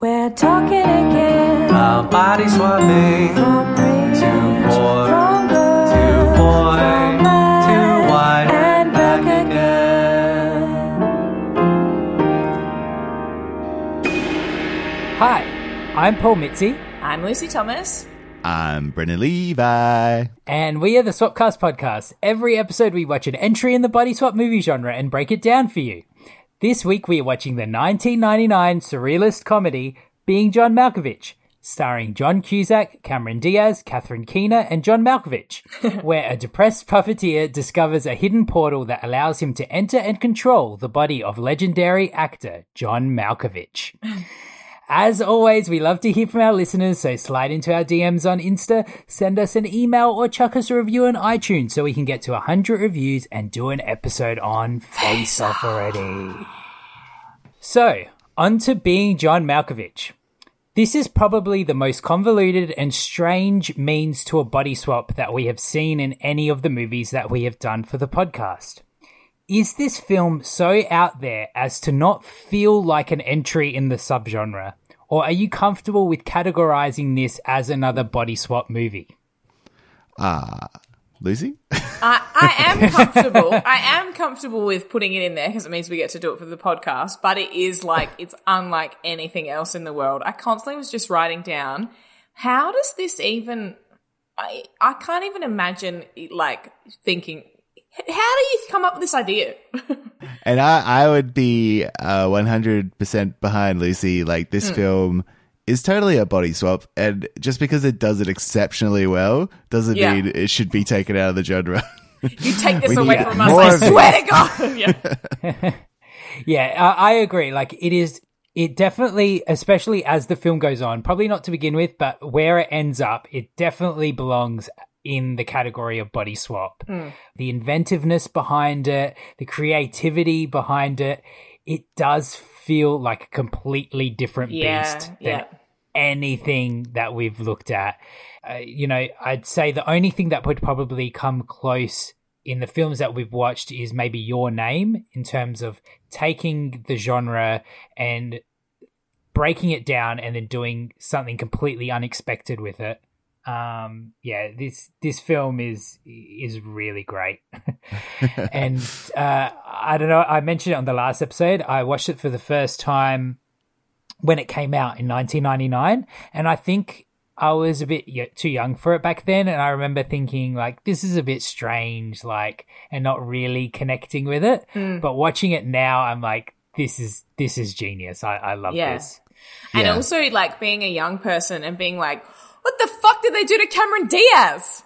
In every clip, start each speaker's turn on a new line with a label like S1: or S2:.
S1: We're talking again.
S2: About body swapping.
S1: From rich,
S2: to poor,
S1: from good,
S2: too boy,
S1: from bad,
S2: too wide,
S1: and back again.
S3: Hi, I'm Paul Mitzi,
S4: I'm Lucy Thomas.
S5: I'm Brendan Levi.
S3: and we are the Swapcast podcast. Every episode, we watch an entry in the body swap movie genre and break it down for you. This week, we are watching the 1999 surrealist comedy Being John Malkovich, starring John Cusack, Cameron Diaz, Catherine Keener, and John Malkovich, where a depressed puppeteer discovers a hidden portal that allows him to enter and control the body of legendary actor John Malkovich. As always, we love to hear from our listeners, so slide into our DMs on Insta, send us an email, or chuck us a review on iTunes so we can get to 100 reviews and do an episode on Face Off already. So, on to being John Malkovich. This is probably the most convoluted and strange means to a body swap that we have seen in any of the movies that we have done for the podcast. Is this film so out there as to not feel like an entry in the subgenre? Or are you comfortable with categorizing this as another body swap movie?
S5: Uh, Lucy?
S4: I, I am comfortable. I am comfortable with putting it in there because it means we get to do it for the podcast. But it is like it's unlike anything else in the world. I constantly was just writing down how does this even. I I can't even imagine like thinking. How do you come up with this idea?
S5: And I, I would be uh, 100% behind Lucy. Like, this film is totally a body swap. And just because it does it exceptionally well doesn't
S4: Yeah.
S5: mean it should be taken out of the genre.
S4: You take this
S5: We
S4: away from us. I swear to God. Yeah.
S3: Yeah, I, I agree. Like it is, it definitely, especially as the film goes on, probably not to begin with, but where it ends up, it definitely belongs in the category of body swap. Hmm. The inventiveness behind it, the creativity behind it, it does feel like a completely different
S4: Yeah,
S3: beast than
S4: yeah.
S3: anything that we've looked at. Uh, you know, I'd say the only thing that would probably come close in the films that we've watched is maybe Your Name in terms of taking the genre and breaking it down and then doing something completely unexpected with it. Um, yeah, this this film is is really great, and uh, I don't know. I mentioned it on the last episode. I watched it for the first time when it came out in 1999 and i think i was a bit too young for it back then and i remember thinking like this is a bit strange like and not really connecting with it but watching it now i'm like this is this is genius i, I love
S4: Yeah.
S3: this
S4: And
S5: Yeah.
S4: also, like, being a young person and being like, what the fuck did they do to Cameron Diaz?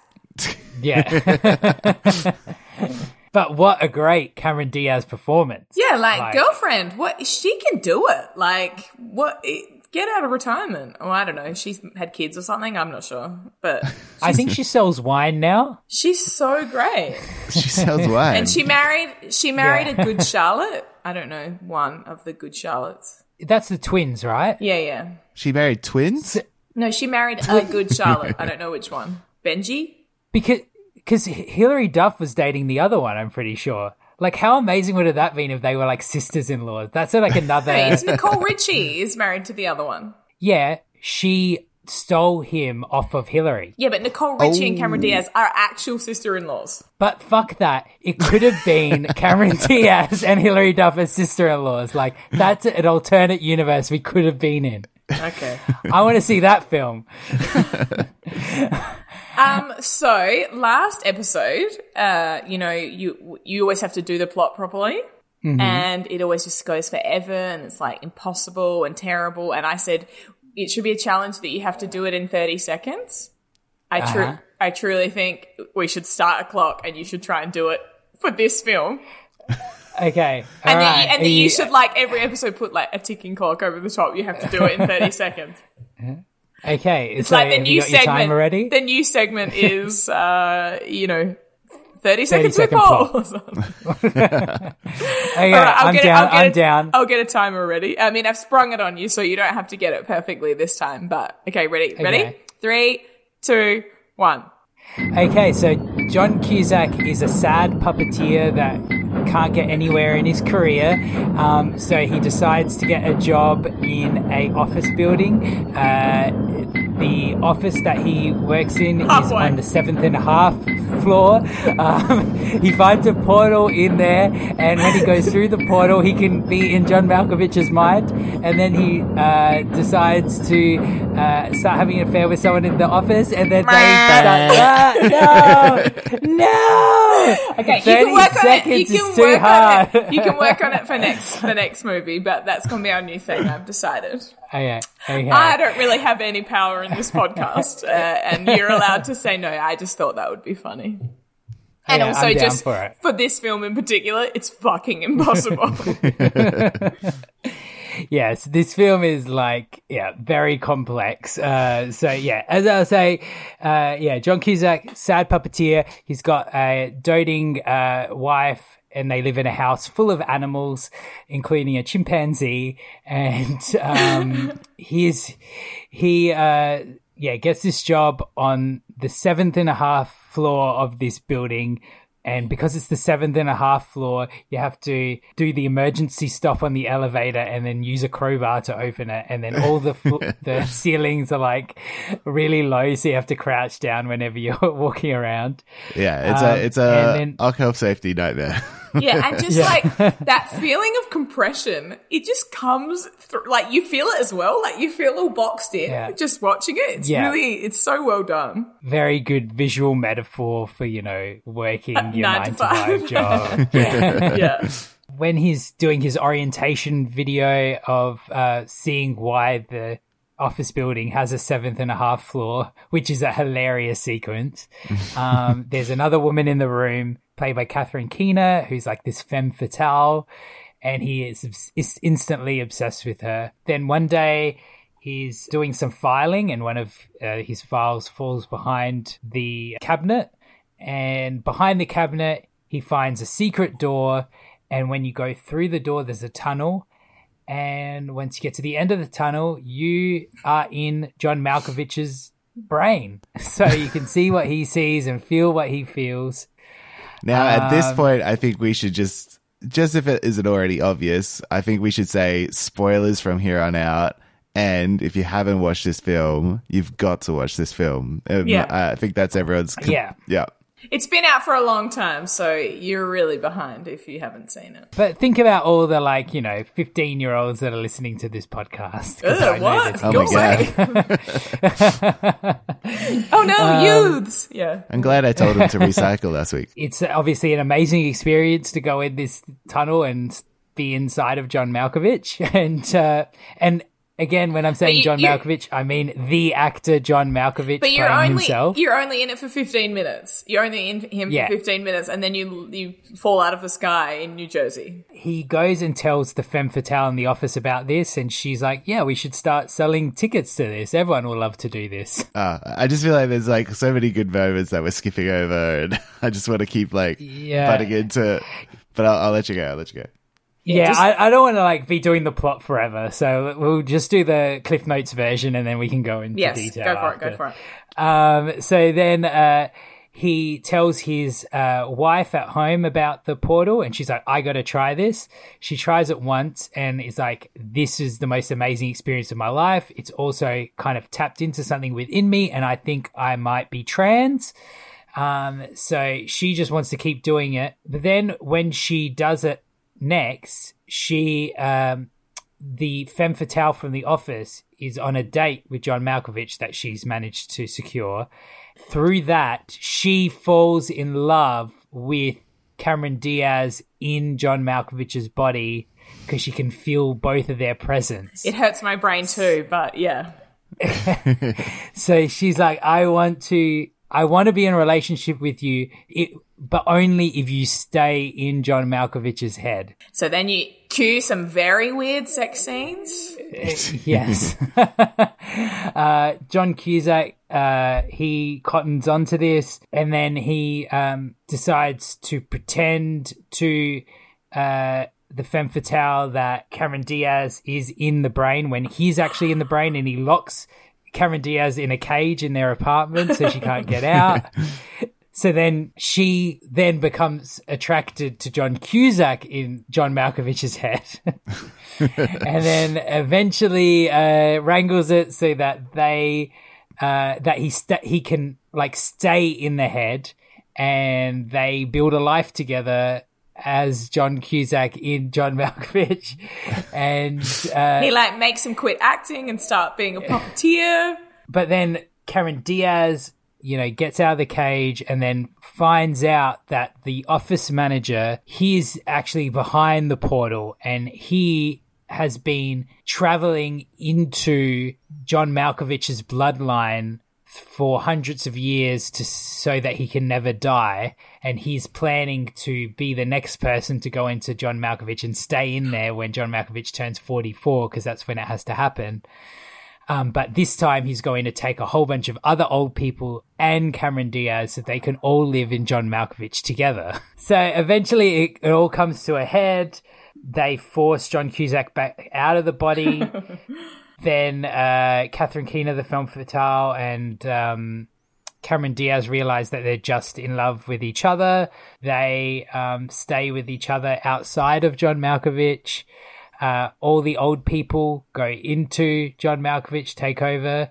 S3: yeah but what a great cameron diaz performance
S4: Yeah, like,
S3: Like-
S4: girlfriend, what? She can do it. Like, what? Eh, get out of retirement. Oh, I don't know. She's had kids or something. I'm not sure. But
S3: i think she sells wine now
S4: she's so great.
S5: she sells wine.
S4: And she married, she married
S3: Yeah.
S4: a good Charlotte. I don't know, one of the good Charlottes.
S3: that's the twins right
S4: Yeah, yeah.
S5: She married twins?
S4: No, she married a good Charlotte. I don't know which one. Benji?
S3: because because Hilary Duff was dating the other one. I'm pretty sure. Like, how amazing would have that been if they were like sisters-in-law? That's like another.
S4: Hey, it's Nicole Richie is married to the other one.
S3: yeah, she stole him off of Hilary.
S4: Yeah, but Nicole Richie and
S3: Oh.
S4: Cameron Diaz are actual sister-in-laws.
S3: But fuck that. It could have been Cameron Diaz and Hilary Duff as sister-in-laws. Like, that's an alternate universe we could have been in.
S4: Okay.
S3: I want to see that film.
S4: Um, so last episode, uh, you know, you you always have to do the plot properly. And it always just goes forever and it's like impossible and terrible. And I said it should be a challenge that you have to do it in 30 seconds. I tru-
S3: Uh-huh.
S4: I truly think we should start a clock and you should try and do it for this film.
S3: Okay.
S4: And,
S3: right.
S4: you, and you
S3: you-
S4: should like every episode put like a ticking clock over the top. You have to do it in thirty seconds.
S3: Okay.
S4: It's
S3: so
S4: like the new
S3: you got your
S4: segment.
S3: timer ready?
S4: The new segment is, uh, you know, thirty seconds with
S3: second
S4: Paul.
S3: plot. Okay,
S4: All right, I'll
S3: I'm
S4: get it-
S3: I'm
S4: it-
S3: down.
S4: I'll get a timer ready. I mean, I've sprung it on you, so you don't have to get it perfectly this time. But okay, ready? Ready?
S3: Okay.
S4: Three, two, one.
S3: Okay, so John Cusack is a sad puppeteer that can't get anywhere in his career. Um, so he decides to get a job in a office building. Uh, the office that he works in is on the seventh and a half floor. Um, he finds a portal in there, and when he goes through the portal, he can be in John Malkovich's mind. And then he uh, decides to uh, start having an affair with someone in the office, and then they start. Ah, no, no.
S4: Okay, you
S3: 30
S4: can work on it. You can work
S3: hard.
S4: on it. You can work on it for next the next movie, but that's gonna be our new thing. I've decided.
S3: Okay.
S4: I don't really have any power in this podcast, uh, and you're allowed to say no. I just thought that would be funny. And
S3: Yeah,
S4: also, just
S3: for it.
S4: this film in particular, it's fucking impossible.
S3: yes, this film is like yeah, very complex. Uh, so yeah, as I saying, uh, yeah, John Cusack, sad puppeteer. He's got a doting uh, wife. And they live in a house full of animals, including a chimpanzee. And um, he's he uh, yeah gets this job on the seventh and a half floor of this building. And because it's the seventh and a half floor, you have to do the emergency stop on the elevator and then use a crowbar to open it. And then all the flo- the ceilings are like really low, so you have to crouch down whenever you're walking around.
S5: Yeah, it's
S3: Um,
S5: a it's a
S3: then-
S5: health safety nightmare.
S4: Yeah, and just like that feeling of compression, it just comes through. Like you feel it as well. Like you feel all boxed in
S3: Yeah.
S4: just watching it. It's
S3: Yeah.
S4: really, it's so well done.
S3: Very good visual metaphor for you know working your
S4: Nine to
S3: five,
S4: five.
S3: job. Yeah.
S4: Yeah.
S3: when he's doing his orientation video of uh, seeing why the office building has a seventh and a half floor, which is a hilarious sequence. Um, there's another woman in the room, played by Catherine Keener, who's like this femme fatale, and he is, is instantly obsessed with her. Then one day, he's doing some filing, and one of uh, his files falls behind the cabinet. And behind the cabinet, he finds a secret door. And when you go through the door, there's a tunnel. And once you get to the end of the tunnel, you are in John Malkovich's brain. So you can see what he sees and feel what he feels.
S5: Now, at this
S3: Um,
S5: point, I think we should just, just if it isn't already obvious, I think we should say spoilers from here on out. And if you haven't watched this film, you've got to watch this film. Um,
S4: Yeah.
S5: I think that's everyone's.
S3: Yeah.
S5: Yeah.
S4: It's been out for a long time, so you're really behind if you haven't seen it.
S3: But think about all the like, you know, 15 year olds that are listening to this podcast.
S4: Ugh, what?
S3: there's
S5: Oh
S4: Go
S5: my
S4: away. oh no,
S3: Um,
S4: youths! Yeah.
S5: I'm glad I told him to recycle last week.
S3: it's obviously an amazing experience to go in this tunnel and be inside of John Malkovich. And uh, and again, when I'm saying
S4: you-
S3: John Malkovich, I mean the actor John Malkovich
S4: But you're
S3: playing
S4: only
S3: himself.
S4: you're only in it for 15 minutes. You're only in him
S3: Yeah.
S4: for 15 minutes, and then you you fall out of the sky in New Jersey.
S3: He goes and tells the femme fatale in the office about this, and she's like, "Yeah, we should start selling tickets to this. Everyone will love to do this."
S5: Uh, I just feel like there's like so many good moments that we're skipping over, and I just want to keep like
S3: Yeah.
S5: butting into. But I'll, I'll let you go. I'll let you go.
S3: Yeah,
S4: just-
S3: I, I don't want to like be doing the plot forever, so we'll just do the Cliff Notes version, and then we can go into
S4: Yes,
S3: detail.
S4: Yes, go for it. Go for it.
S3: Um, so then uh, he tells his uh, wife at home about the portal, and she's like, I got to try this. She tries it once and is like, This is the most amazing experience of my life. It's also kind of tapped into something within me, and I think I might be trans. Um, so she just wants to keep doing it. But then when she does it next, she um, the femme fatale from the office is on a date with John Malkovich that she's managed to secure. Through that, she falls in love with Cameron Diaz in John Malkovich's body because she can feel both of their presence.
S4: It hurts my brain too, but yeah.
S3: So she's like, I want to, I want to be in a relationship with you, it, but only if you stay in John Malkovich's head.
S4: So then you cue some very weird sex scenes.
S3: yes. uh, John Cusack, uh, he cottons onto this and then he um, decides to pretend to uh, the femme fatale that Cameron Diaz is in the brain when he's actually in the brain and he locks Cameron Diaz in a cage in their apartment so she can't get out. So then she then becomes attracted to John Cusack in John Malkovich's head. and then eventually uh, wrangles it so that they uh, that he sta he can like stay in the head and they build a life together as John Cusack in John Malkovich and uh,
S4: He like makes him quit acting and start being a puppeteer.
S3: but then Cameron Diaz, you know, gets out of the cage and then finds out that the office manager, he's actually behind the portal and he has been traveling into John Malkovich's bloodline for hundreds of years to so that he can never die and he's planning to be the next person to go into John Malkovich and stay in there when John Malkovich turns 44 because that's when it has to happen. Um, but this time he's going to take a whole bunch of other old people and Cameron Diaz so they can all live in John Malkovich together. So eventually it, it all comes to a head. They force John Cusack back out of the body. then uh, Catherine Keener, the femme fatale, and um, Cameron Diaz realize that they're just in love with each other. They um, stay with each other outside of John Malkovich. Uh, all the old people go into John Malkovich, take over.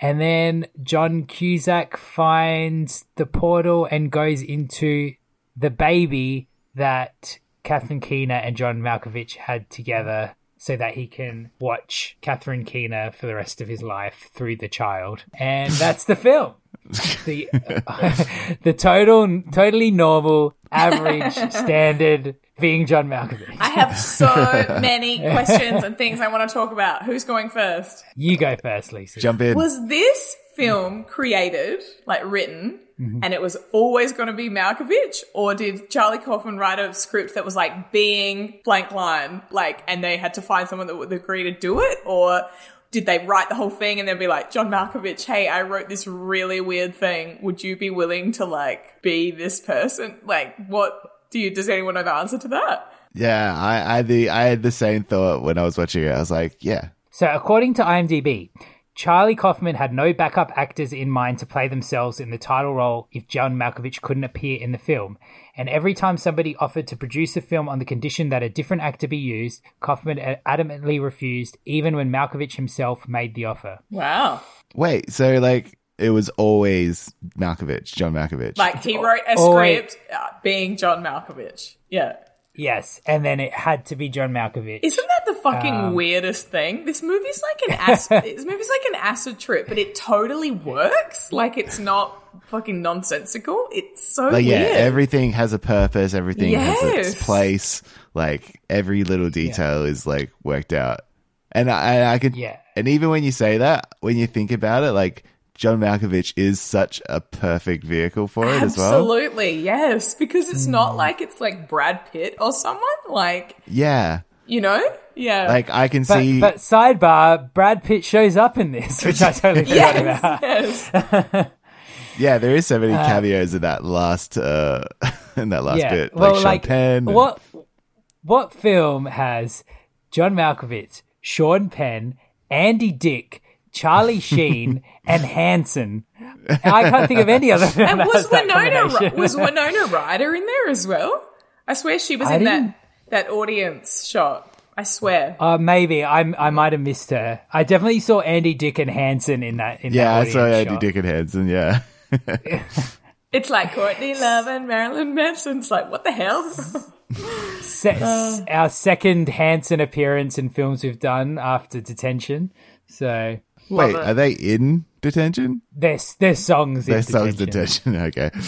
S3: And then John Cusack finds the portal and goes into the baby that Catherine Keener and John Malkovich had together so that he can watch Catherine Keener for the rest of his life through the child. And that's the film. The the total totally normal, average, standard being John Malkovich.
S4: I have so many questions and things I want to talk about. Who's going first?
S3: You go first, Lisa.
S5: Jump in.
S4: Was this film created, like written, mm-hmm. and it was always going to be Malkovich, or did Charlie Kaufman write a script that was like being blank line, like, and they had to find someone that would agree to do it, or did they write the whole thing and then be like, John Malkovich, hey, I wrote this really weird thing. Would you be willing to like be this person? Like, what do you? Does anyone know the answer to that?
S5: yeah, I, I, the, I had the same thought when I was watching it. I was like, yeah,
S3: So, according to IMDb, Charlie Kaufman had no backup actors in mind to play themselves in the title role if John Malkovich couldn't appear in the film. And every time somebody offered to produce the film on the condition that a different actor be used, Kaufman adamantly refused, even when Malkovich himself made the offer.
S4: Wow.
S5: Wait, so like it was always Malkovich, John Malkovich.
S4: Like he wrote a script uh, being John Malkovich. Yeah.
S3: Yes, and then it had to be John Malkovich.
S4: Isn't that the fucking
S3: Um,
S4: weirdest thing? This movie's like an acid. this movie's like an acid trip, but it totally works. Like it's not fucking nonsensical. It's so
S5: like yeah, everything has a purpose. Everything has its place. Like every little detail is like worked out. And I, and I could,
S3: Yeah.
S5: and even when you say that, when you think about it, like John Malkovich is such a perfect vehicle for it as well.
S4: Absolutely, yes. Because it's not like it's like Brad Pitt or someone. Like
S5: Yeah,
S4: you know, yeah.
S5: like I can
S3: but,
S5: see.
S3: but sidebar, Brad Pitt shows up in this, which I totally forgot
S4: yes,
S3: about.
S4: yes.
S5: yeah, there is so many cameos in that last, uh in that last bit, like Sean Penn. and-
S3: what what film has John Malkovich, Sean Penn, Andy Dick, Charlie Sheen, and Hanson? I can't think of any other.
S4: And was Winona was Winona Ryder in there as well? I swear she was
S3: I
S4: in
S3: didn't-
S4: that that audience shot. I swear.
S3: Uh, maybe I I might have missed her. I definitely saw Andy Dick and Hanson in that. In
S5: yeah, I saw Andy
S3: shot.
S5: Dick and Hanson. Yeah,
S4: It's like Courtney Love and Marilyn Manson. It's like, what the hell?
S3: Se-
S4: Uh.
S3: our second Hanson appearance in films we've done after detention. So
S5: wait, are they in detention?
S3: there's there's songs. in
S5: Their songs
S3: detention.
S5: detention.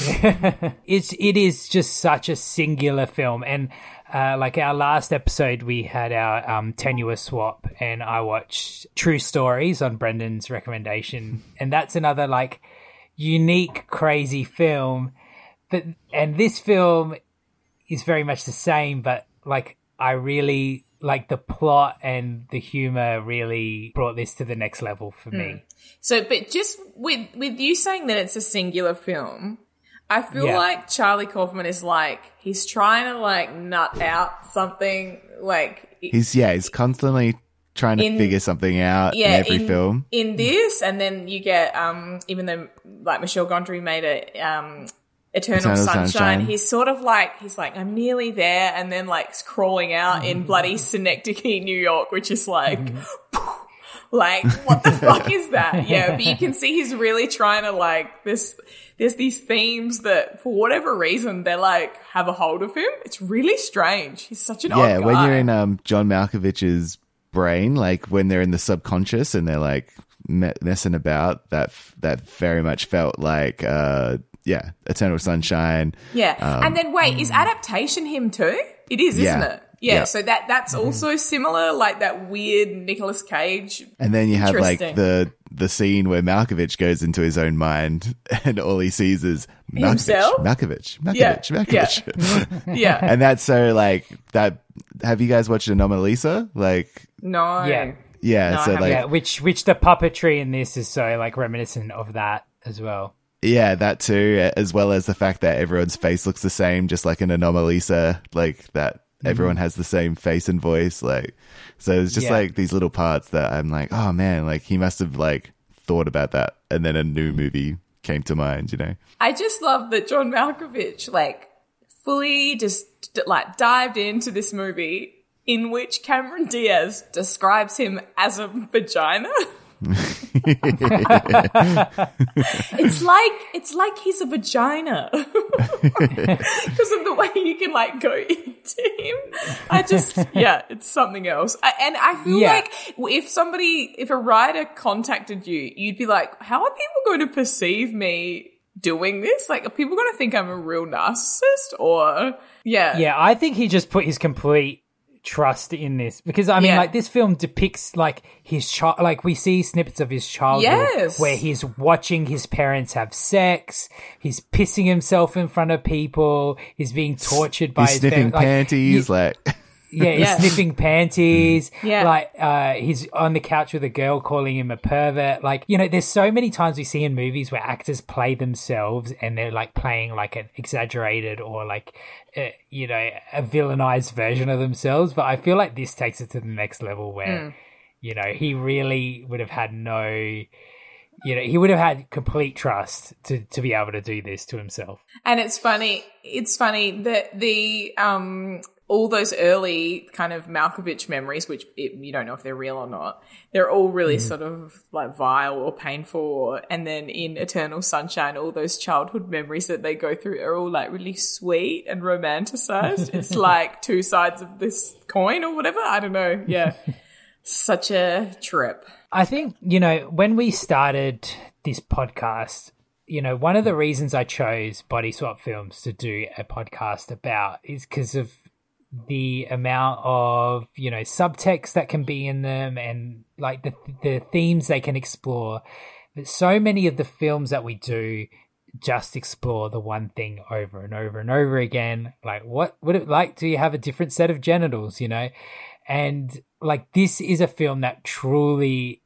S5: Okay,
S3: it's it is just such a singular film and uh, like our last episode we had our um, tenuous swap and i watched true stories on brendan's recommendation and that's another like unique, crazy film. But and this film is very much the same, but like I really like the plot and the humor really brought this to the next level for me.
S4: So, but just with with you saying that it's a singular film, I feel
S3: Yeah.
S4: like Charlie Kaufman is like he's trying to like nut out something like
S5: He's yeah, he's constantly trying to
S4: In-
S5: figure something out
S4: yeah
S5: in every
S4: in,
S5: film.
S4: in this, and then you get um even though like Michel Gondry made it um. Eternal,
S5: Eternal
S4: Sunshine.
S5: Sunshine.
S4: He's sort of like he's like I'm nearly there, and then like crawling out in bloody Synecdoche, New York, which is like like what the fuck is that? Yeah but you can see he's really trying to like this there's these themes that for whatever reason they're like have a hold of him. It's really strange. He's such an odd
S5: Yeah, when you're in um John Malkovich's brain, like when they're in the subconscious and they're like me- messing about, that f- that very much felt like uh yeah, Eternal Sunshine.
S4: yeah and then wait is adaptation him too it is isn't
S5: um,
S4: it yeah,
S5: Yeah.
S4: so that that's also similar like that weird Nicolas Cage
S5: And then you have like the the scene where Malkovich goes into his own mind and all he sees is Malkovich,
S4: Himself?
S5: Malkovich, Malkovich,
S4: Yeah,
S5: Malkovich.
S4: yeah
S5: and that's so like that have you guys watched Anomalisa? Like
S4: no
S3: Yeah.
S5: yeah,
S4: No,
S5: so like
S3: yeah, which which the puppetry in this is so like reminiscent of that as well.
S5: Yeah, that too, as well as the fact that everyone's face looks the same, just like an Anomalisa, like that mm-hmm. everyone has the same face and voice. Like, so it's just
S3: Yeah.
S5: like these little parts that I'm like, oh man, like he must have like thought about that, and then a new movie came to mind, you know?
S4: I just love that John Malkovich like fully just like dived into this movie in which Cameron Diaz describes him as a vagina. it's like it's like he's a vagina because of the way you can like go into him. I just yeah, it's something else. I, and I feel
S3: Yeah.
S4: like if somebody, if a writer contacted you, you'd be like, how are people going to perceive me doing this? Like, are people going to think I'm a real narcissist or yeah,
S3: Yeah, I think he just put his complete trust in this because I mean,
S4: Yeah.
S3: like this film depicts like his child, like we see snippets of his childhood
S4: Yes.
S3: where he's watching his parents have sex, he's pissing himself in front of people, he's being tortured by
S5: He's
S3: his
S5: sniffing
S3: parents. Like,
S5: panties,
S3: you-
S5: like
S3: Yeah, he's
S4: Yeah.
S3: sniffing panties.
S4: Yeah.
S3: Like, uh, he's on the couch with a girl calling him a pervert. Like, you know, there's so many times we see in movies where actors play themselves and they're like playing like an exaggerated or like, uh, you know, a villainized version of themselves. But I feel like this takes it to the next level where, you know, he really would have had no, you know, he would have had complete trust to, to be able to do this to himself.
S4: And it's funny. It's funny that the um all those early kind of Malkovich memories, which it, you don't know if they're real or not, they're all really mm-hmm. sort of like vile or painful. And then in Eternal Sunshine, all those childhood memories that they go through are all like really sweet and romanticized. it's like two sides of this coin or whatever. I don't know. Yeah, such a trip.
S3: I think, you know, when we started this podcast, you know, one of the reasons I chose Body Swap Films to do a podcast about is because of the amount of, you know, subtext that can be in them and like the the themes they can explore. But so many of the films that we do just explore the one thing over and over and over again. Like, what would it like? Do you have a different set of genitals, you know? And like, this is a film that truly,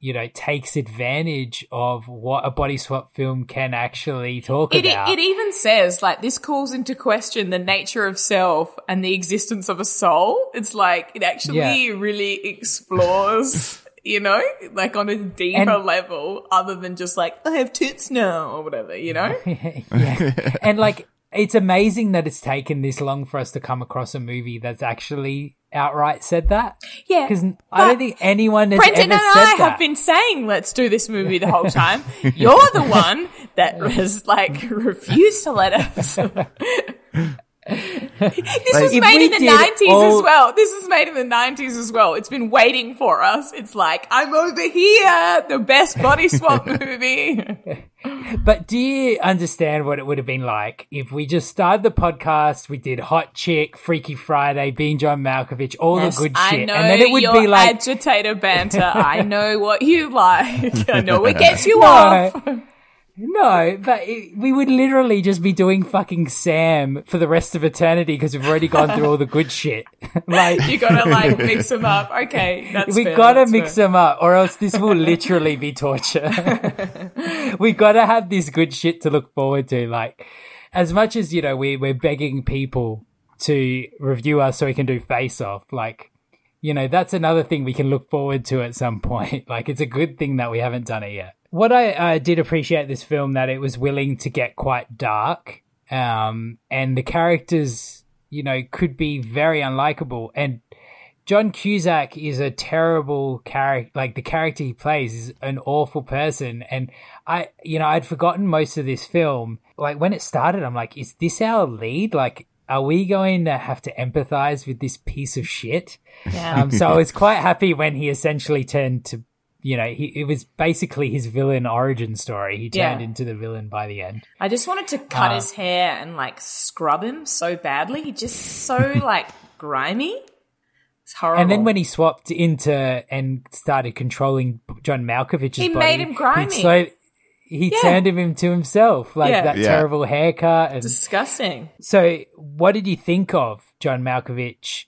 S3: you know, takes advantage of what a body swap film can actually talk
S4: It,
S3: about.
S4: it even says like this calls into question the nature of self and the existence of a soul. It's like it actually
S3: Yeah.
S4: really explores, you know, like on a deeper
S3: And-
S4: level other than just like I have tits now or whatever, you know.
S3: yeah. and like, it's amazing that it's taken this long for us to come across a movie that's actually outright said that.
S4: Yeah,
S3: Because I don't think anyone has
S4: Brendan
S3: ever
S4: and
S3: said
S4: I
S3: that.
S4: have been saying let's do this movie the whole time. You're the one that has like refused to let us. this was made in the nineties
S3: all-
S4: as well. This was made in the nineties as well. It's been waiting for us. It's like I'm over here, the best body swap movie.
S3: But do you understand what it would have been like if we just started the podcast, we did Hot Chick, Freaky Friday, Being John Malkovich, all
S4: Yes,
S3: the good
S4: I
S3: shit,
S4: know
S3: and then it would be like,
S4: agitator banter. I know what you like. I know what gets you
S3: No.
S4: off.
S3: No, but it, we would literally just be doing fucking Sam for the rest of eternity because we've already gone through all the good shit. like,
S4: You gotta like mix them up. Okay, that's
S3: we
S4: fair,
S3: gotta
S4: that's
S3: mix
S4: fair.
S3: them up, or else this will literally be torture. we gotta have this good shit to look forward to. Like, as much as you know, we we're begging people to review us so we can do Face Off. Like, you know, that's another thing we can look forward to at some point. Like, it's a good thing that we haven't done it yet. What I uh, did appreciate this film that it was willing to get quite dark, um, and the characters, you know, could be very unlikable and. John Cusack is a terrible character. Like the character he plays is an awful person. And I, you know, I'd forgotten most of this film. Like when it started, I'm like, is this our lead? Like, are we going to have to empathize with this piece of shit?
S4: Yeah.
S3: Um, so I was quite happy when he essentially turned to, you know, he, it was basically his villain origin story. He turned
S4: Yeah.
S3: into the villain by the end.
S4: I just wanted to
S3: Uh.
S4: cut his hair and like scrub him so badly. He just so like grimy. It's horrible.
S3: And then when he swapped into and started controlling John Malkovich's
S4: He
S3: body,
S4: made him grimy.
S3: He, so he
S4: Yeah.
S3: turned him into himself, like
S4: Yeah.
S3: that
S5: Yeah.
S3: terrible haircut. And
S4: disgusting.
S3: so, what did you think of John Malkovich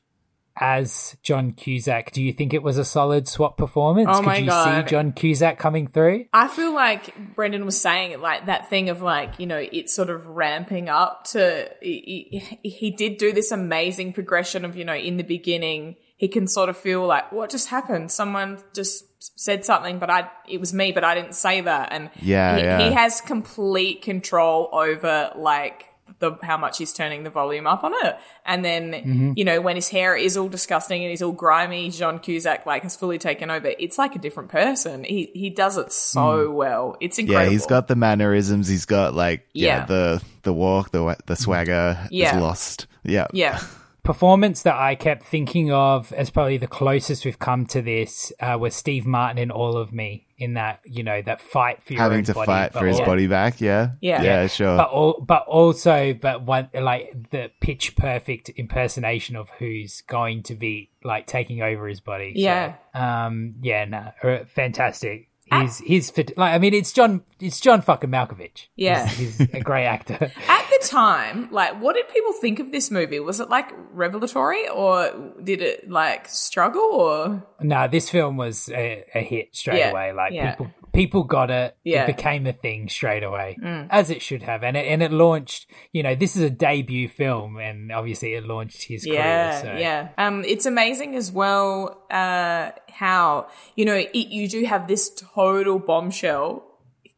S3: as John Cusack? Do you think it was a solid swap performance?
S4: Oh
S3: Could you
S4: God.
S3: see John Cusack coming through?
S4: I feel like Brendan was saying it like that thing of like you know it's sort of ramping up to he, he, he did do this amazing progression of you know in the beginning he can sort of feel like what just happened someone just said something but I it was me but I didn't say that and
S5: Yeah,
S4: he,
S5: yeah.
S4: he has complete control over like the how much he's turning the volume up on it and then
S5: Mm-hmm.
S4: you know when his hair is all disgusting and he's all grimy John Cusack like has fully taken over it's like a different person he he does it so well it's incredible
S5: Yeah, he's got the mannerisms. He's got like yeah,
S4: Yeah.
S5: the the walk, the the swagger
S4: Yeah.
S5: is lost. Yeah,
S4: yeah
S3: performance that I kept thinking of as probably the closest we've come to this uh, was Steve Martin in All of Me in that you know that fight for your
S5: having
S3: own
S5: to
S3: body,
S5: fight
S3: but
S5: for his
S3: al-
S5: body back. Yeah,
S4: Yeah.
S5: yeah, sure.
S3: but all, but also but one like the pitch perfect impersonation of who's going to be like taking over his body. So,
S4: Yeah.
S3: um. Yeah. No. uh, Fantastic. He's he's fit. Like I mean, it's John. It's John fucking Malkovich.
S4: Yeah.
S3: He's, he's a great actor.
S4: at the time like what did people think of this movie was it like revelatory or did it like struggle or
S3: No, this film was a, a hit straight
S4: Yeah,
S3: away. Like
S4: yeah.
S3: people, people got it.
S4: Yeah. Mm.
S3: It became a thing straight away, as it should have. And it and it launched. You know, this is a debut film, and obviously it launched his
S4: yeah
S3: career. So.
S4: yeah um it's amazing as well uh how you know it, you do have this total bombshell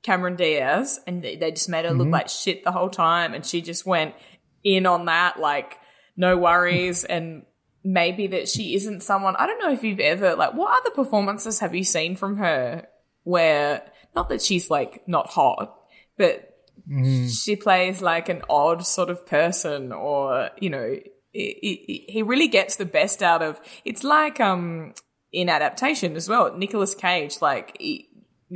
S4: cameron diaz and they they just made her look
S3: Mm-hmm.
S4: like shit the whole time and she just went in on that like no worries and maybe that she isn't someone i don't know if you've ever like what other performances have you seen from her where not that she's like not hot but she plays like an odd sort of person or you know he, really gets the best out of it's like um in adaptation as well Nicolas Cage like he,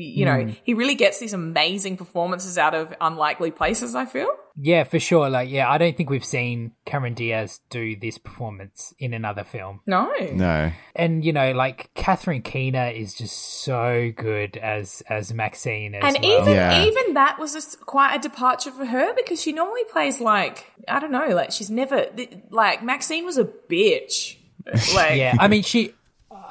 S4: you know hmm. he really gets these amazing performances out of unlikely places I feel
S3: Yeah, for sure. Like, yeah, I don't think we've seen Cameron Diaz do this performance in another film.
S4: no
S5: no,
S3: And you know, like Catherine Keener is just so good as as Maxine as
S4: and
S3: well.
S4: even
S5: Yeah.
S4: even that was just quite a departure for her because she normally plays like I don't know like she's never like Maxine was a bitch like
S3: yeah, I mean, she.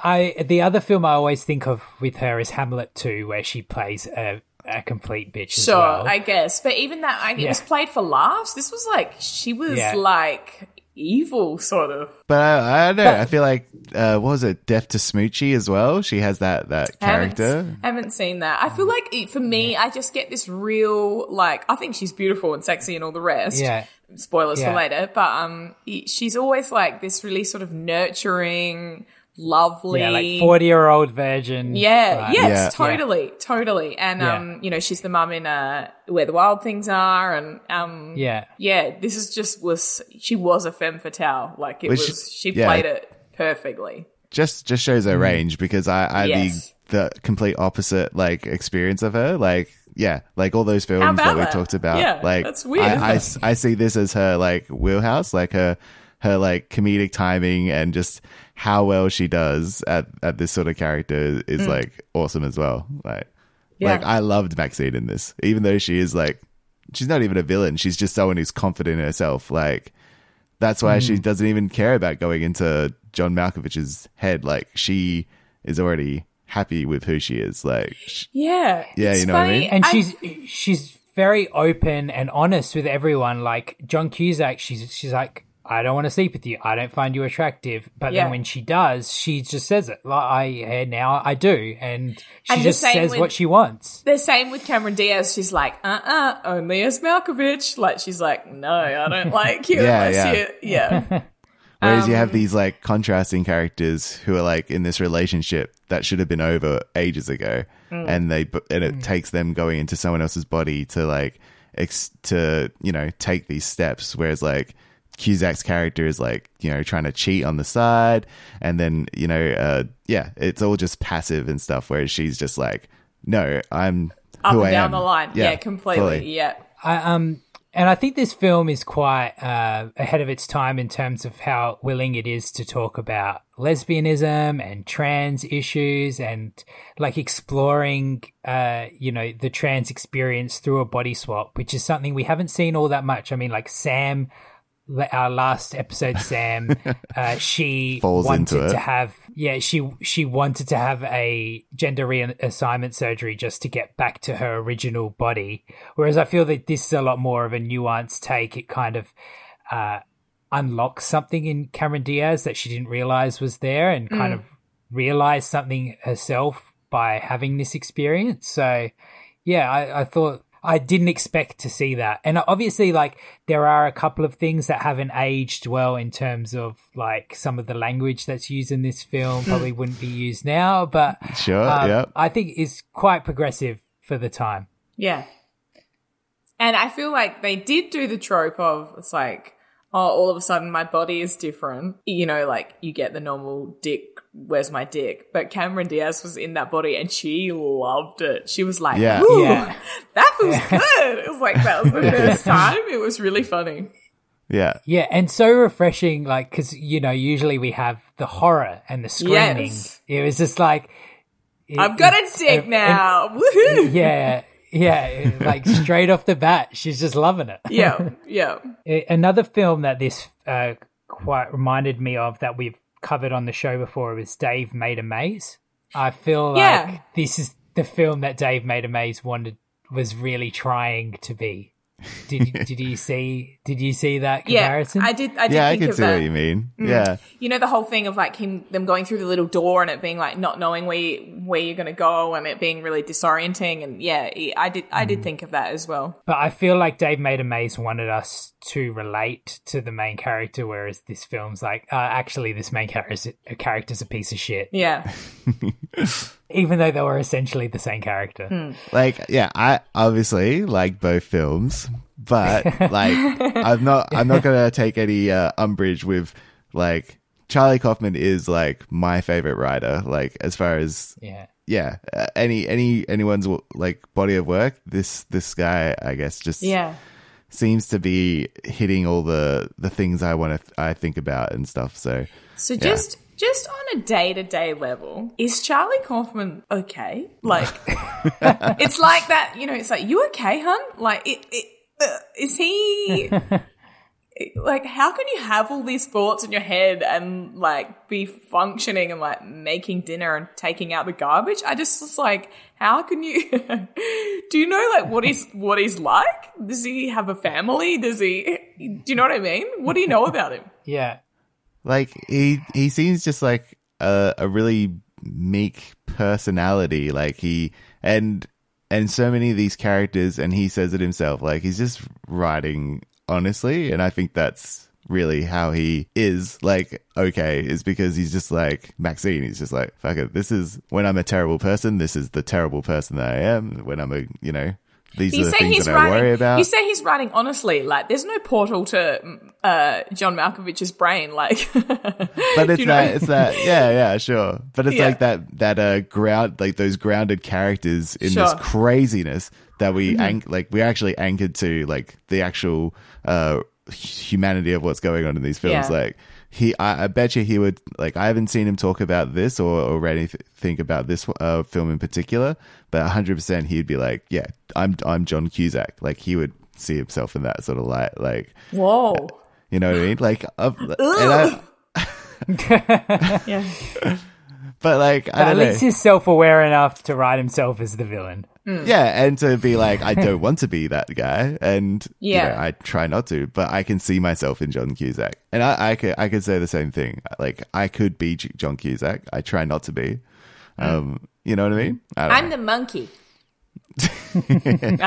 S3: I the other film I always think of with her is Hamlet 2, where she plays a, a complete bitch. as
S4: Sure,
S3: well.
S4: I guess. But even that, I, it was played for laughs. This was like, she was
S3: Yeah.
S4: like evil, sort of.
S5: but I, I don't know. I feel like uh, what was it, Death to Smoochy as well? She has that that character.
S4: Haven't, haven't seen that. I feel like it, for me, I just get this real, like, I think she's beautiful and sexy and all the rest.
S3: Yeah.
S4: Spoilers
S3: Yeah.
S4: for later. But um, it- she's always like this really sort of nurturing, lovely.
S3: yeah, like forty year old virgin.
S4: Yeah,
S3: like-
S4: yes,
S5: Yeah.
S4: totally, totally. And
S3: Yeah.
S4: um, you know, she's the mum in uh Where the Wild Things Are and um
S3: yeah.
S4: yeah, this is just was she was a femme fatale. Like it
S5: Was
S4: was,
S5: she-
S4: she,
S5: yeah.
S4: played it perfectly.
S5: Just just shows her range because I I
S4: Yes.
S5: the the complete opposite like experience of her. Like yeah, like all those films that we
S4: that?
S5: talked about.
S4: Yeah,
S5: like
S4: that's weird,
S5: I, I, I see this as her like wheelhouse, like her her like comedic timing and just how well she does at at this sort of character is
S4: Mm.
S5: like awesome as well. Like
S4: Yeah.
S5: Like I loved Maxine in this, even though she is like she's not even a villain. She's just someone who's confident in herself. Like that's why
S4: Mm.
S5: she doesn't even care about going into John Malkovich's head. Like she is already happy with who she is. Like sh-
S4: Yeah.
S5: Yeah,
S4: it's
S5: you know what I mean?
S3: and she's she's very open and honest with everyone. Like John Cusack, she's she's like, I don't want to sleep with you. I don't find you attractive. But
S4: Yeah.
S3: then when she does, she just says it. Like I now I do, and she
S4: And
S3: just says
S4: with-
S3: what she wants.
S4: The same with Cameron Diaz. She's like, uh uh only as Malkovich. Like, she's like, no, I don't like you
S5: Yeah, yeah.
S4: you. Yeah.
S5: Whereas you
S4: Um,
S5: have these like contrasting characters who are like in this relationship that should have been over ages ago,
S4: Mm.
S5: and they and it takes them going into someone else's body to like ex- to you know take these steps. Whereas like Cusack's character is like you know trying to cheat on the side, and then you know uh yeah, it's all just passive and stuff. Whereas she's just like, no, I'm
S4: Up
S5: who
S4: and
S5: I
S4: down
S5: am.
S4: the line. Yeah, completely.
S5: fully.
S4: Yeah.
S3: I, um, and I think this film is quite uh, ahead of its time in terms of how willing it is to talk about lesbianism and trans issues and like exploring, uh, you know, the trans experience through a body swap, which is something we haven't seen all that much. I mean, like Sam, our last episode, Sam, uh, she
S5: Falls
S3: wanted
S5: into it.
S3: to have, yeah, she she wanted to have a gender reassignment surgery just to get back to her original body. Whereas I feel that this is a lot more of a nuanced take. It kind of uh, unlocks something in Cameron Diaz that she didn't realize was there, and kind of realized something herself by having this experience. So, yeah, I, I thought I didn't expect to see that. And obviously, like, there are a couple of things that haven't aged well in terms of like some of the language that's used in this film probably wouldn't be used now, but
S5: Sure,
S3: um,
S5: yeah.
S3: I think is quite progressive for the time.
S4: Yeah. And I feel like they did do the trope of it's like, oh, all of a sudden my body is different. You know, like you get the normal dick, where's my dick? But Cameron Diaz was in that body and she loved it. She was like,
S5: Yeah.
S4: Ooh,
S3: Yeah.
S4: that feels good. It was like, that was the first time. It was really funny.
S5: Yeah,
S3: Yeah, and so refreshing, like, because, you know, usually we have the horror and the screaming.
S4: Yes.
S3: It was just like. it-
S4: I've got a dick
S3: and-
S4: now. Woohoo!
S3: yeah, yeah, like straight off the bat, she's just loving it.
S4: Yeah, yeah.
S3: Another film that this uh, quite reminded me of that we've covered on the show before was Dave Made a Maze. I feel like
S4: Yeah.
S3: this is the film that Dave Made a Maze wanted was really trying to be. Did did you see did you see that
S4: Yeah,
S3: comparison?
S4: I did. I did
S5: yeah, I
S4: think
S5: can
S4: of
S5: see
S4: that.
S5: what you mean.
S4: Mm.
S5: Yeah,
S4: you know the whole thing of like him them going through the little door and it being like not knowing where you, where you're going to go and it being really disorienting and yeah i did i
S5: Mm.
S4: did think of that as well
S3: But I feel like Dave Made a Maze wanted us to relate to the main character, whereas this film's like, uh, actually, this main character's a, character's a piece of shit,
S4: yeah
S3: even though they were essentially the same character.
S5: like yeah i obviously like both films but like i'm not i'm not gonna take any uh, umbrage with like charlie kaufman is like my favorite writer like as far as
S3: Yeah.
S5: yeah uh, any any anyone's like body of work this this guy i guess just
S4: yeah
S5: seems to be hitting all the the things i want to th- i think about and stuff so
S4: so just just on a day-to-day level is charlie kaufman okay? Like it's like that you know it's like you okay hun? Like it, it uh, is he like how can you have all these thoughts in your head and like be functioning and like making dinner and taking out the garbage? I just was like how can you do you know like what he's what he's like? Does he have a family? Does he do you know what i mean? What do you know about him?
S3: Yeah.
S5: like he he seems just like a, a really meek personality. Like he and and so many of these characters and he says it himself like he's just writing honestly and i think that's really how he is like okay is because he's just like maxine. He's just like fuck it this is when i'm a terrible person this is the terrible person that i am. When i'm a you know these
S4: you
S5: are the
S4: say
S5: things
S4: he's
S5: that i worry
S4: writing
S5: about
S4: you say he's writing honestly like there's no portal to uh john malkovich's brain like
S5: but it's
S4: you know?
S5: that it's that yeah yeah sure but it's
S4: Yeah.
S5: like that that uh ground like those grounded characters in this
S4: Sure. Mm-hmm.
S5: craziness that we anch- like we're actually anchored to like the actual uh humanity of what's going on in these films
S4: Yeah.
S5: like he, I, I bet you he would like. I haven't seen him talk about this or or read anything about this uh, film in particular, but 100 percent he'd be like, yeah, I'm I'm John Cusack. Like he would see himself in that sort of light. Like
S4: Whoa.
S5: you know what I mean? Like, and I,
S4: Yeah.
S5: But like I
S3: At
S5: don't know.
S3: least he's self-aware enough to write himself as the villain.
S5: Yeah, and to be like, I don't want to be that guy, and
S4: Yeah.
S5: you know, I try not to, but I can see myself in John Cusack, and I, I could, I could say the same thing. Like, I could be John Cusack. I try not to be. Um, you know what I mean? I
S4: i'm
S5: know.
S4: the monkey. I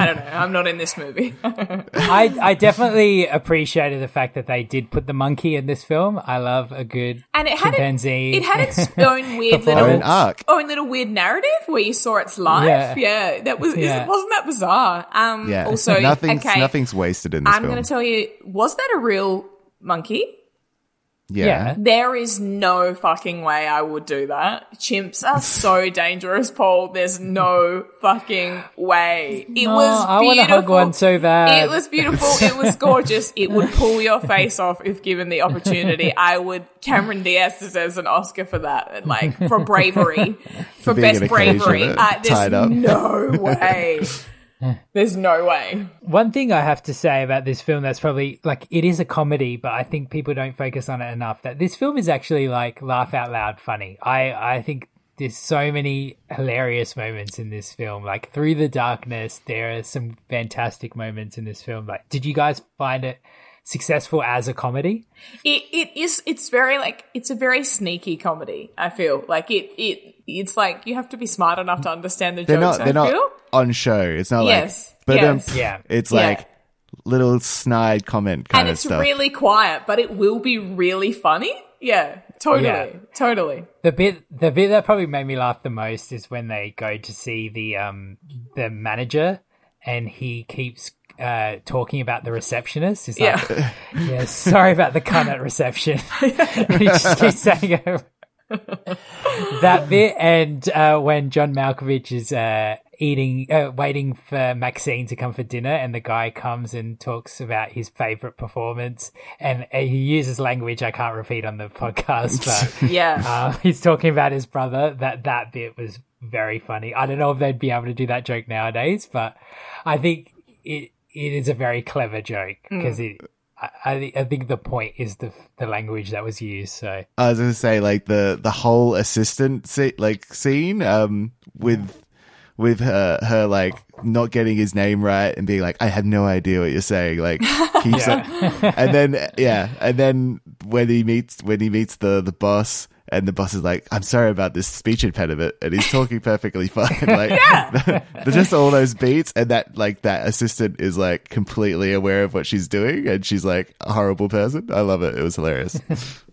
S4: don't know. I'm not in this movie.
S3: I, I definitely appreciated the fact that they did put the monkey in this film. I love a good
S4: And it had
S3: chimpanzee.
S4: it, it had its own weird little
S5: arc.
S4: own little weird narrative where you saw its life.
S3: Yeah.
S4: Yeah, that was
S3: Yeah.
S4: wasn't that bizarre. Um,
S5: Yeah,
S4: also
S5: nothing's
S4: okay,
S5: nothing's wasted in this
S4: I'm going to tell you, was that a real monkey?
S5: Yeah.
S3: Yeah.
S4: There is no fucking way I would do that. Chimps are so dangerous, Paul. There's no fucking way. It
S3: No,
S4: was
S3: I wanna
S4: beautiful.
S3: hug one so bad.
S4: It was beautiful. It was gorgeous. It would pull your face off if given the opportunity. I would. Cameron Diaz deserves an Oscar for that, and like for bravery, for,
S5: being
S4: best
S5: an occasion,
S4: bravery.
S5: uh,
S4: Uh, there's
S5: tied up.
S4: no way. Hmm. There's no way.
S3: One thing I have to say about this film that's probably like it is a comedy, but I think people don't focus on it enough. That this film is actually like laugh out loud funny. I I think there's so many hilarious moments in this film. Like through the darkness, there are some fantastic moments in this film. Like, did you guys find it successful as a comedy?
S4: It it is it's very like it's a very sneaky comedy. I feel like it it it's like you have to be smart enough to understand the
S5: They're
S4: jokes.
S5: not. They're
S4: I
S5: not
S4: feel.
S5: on show. It's not
S4: Yes,
S5: like. But
S4: yes.
S3: Yeah.
S5: it's
S4: Yeah.
S5: like little snide comment kind of. stuff.
S4: and it's
S5: stuff.
S4: really quiet, but it will be really funny. Yeah, totally,
S3: Yeah.
S4: totally.
S3: The bit the bit that probably made me laugh the most is when they go to see the um the manager and he keeps uh talking about the receptionist. He's like,
S4: Yeah,
S3: yeah, sorry about the cunt at reception. he just keeps saying it. that bit and uh when John Malkovich is uh eating uh, waiting for Maxine to come for dinner and the guy comes and talks about his favorite performance and uh, he uses language I can't repeat on the podcast but
S4: yeah.
S3: uh, he's talking about his brother. That that bit was very funny. I don't know if they'd be able to do that joke nowadays, but I think it it is a very clever joke because it. I, I think the point is the the language that was used. So
S5: I was gonna say like the the whole assistant se- like scene um with with her her like not getting his name right and being like I have no idea what you're saying like keeps and then yeah and then when he meets when he meets the the boss and the boss is like I'm sorry about this speech impediment and he's talking perfectly fine like there's just all those beats and that like that assistant is like completely aware of what she's doing and she's like a horrible person I love it it was hilarious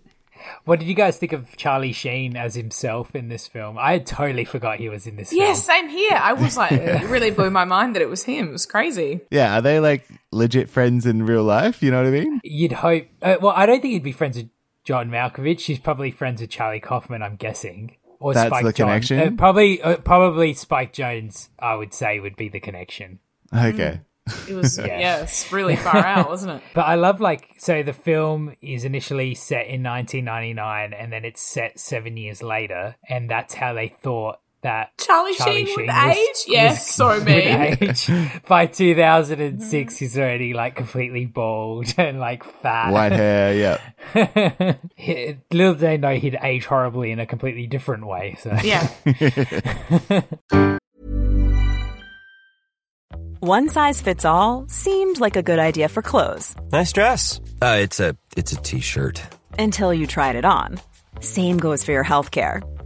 S3: what did you guys think of Charlie Sheen as himself in this film? I totally forgot he was in this. Film.
S4: Yeah,
S3: film.
S4: same here. I was like, it really blew my mind that it was him. It was crazy.
S5: Yeah, are they like legit friends in real life? You know what I mean?
S3: You'd hope. Uh, well, I don't think he'd be friends with John Malkovich. He's probably friends with Charlie Kaufman. I'm guessing. Or
S5: That's
S3: Spike
S5: the
S3: Jonze.
S5: connection?
S3: Uh, probably, uh, probably Spike Jonze. I would say would be the connection.
S5: Okay.
S4: It was yeah, it's really far out, wasn't it?
S3: But I love like so the film is initially set in 1999 and then it's set seven years later, and that's how they thought that
S4: Charlie, Sheen would age? Yes, so
S3: would
S4: me.
S3: age. By 2006, he's already like completely bald and like fat.
S5: White hair, yeah.
S3: He- Little did they know he'd age horribly in a completely different way. So
S4: Yeah.
S1: One size fits all seemed like a good idea for clothes
S6: Nice dress. Uh, it's a it's a t-shirt.
S1: until you tried it on. Same goes for your healthcare.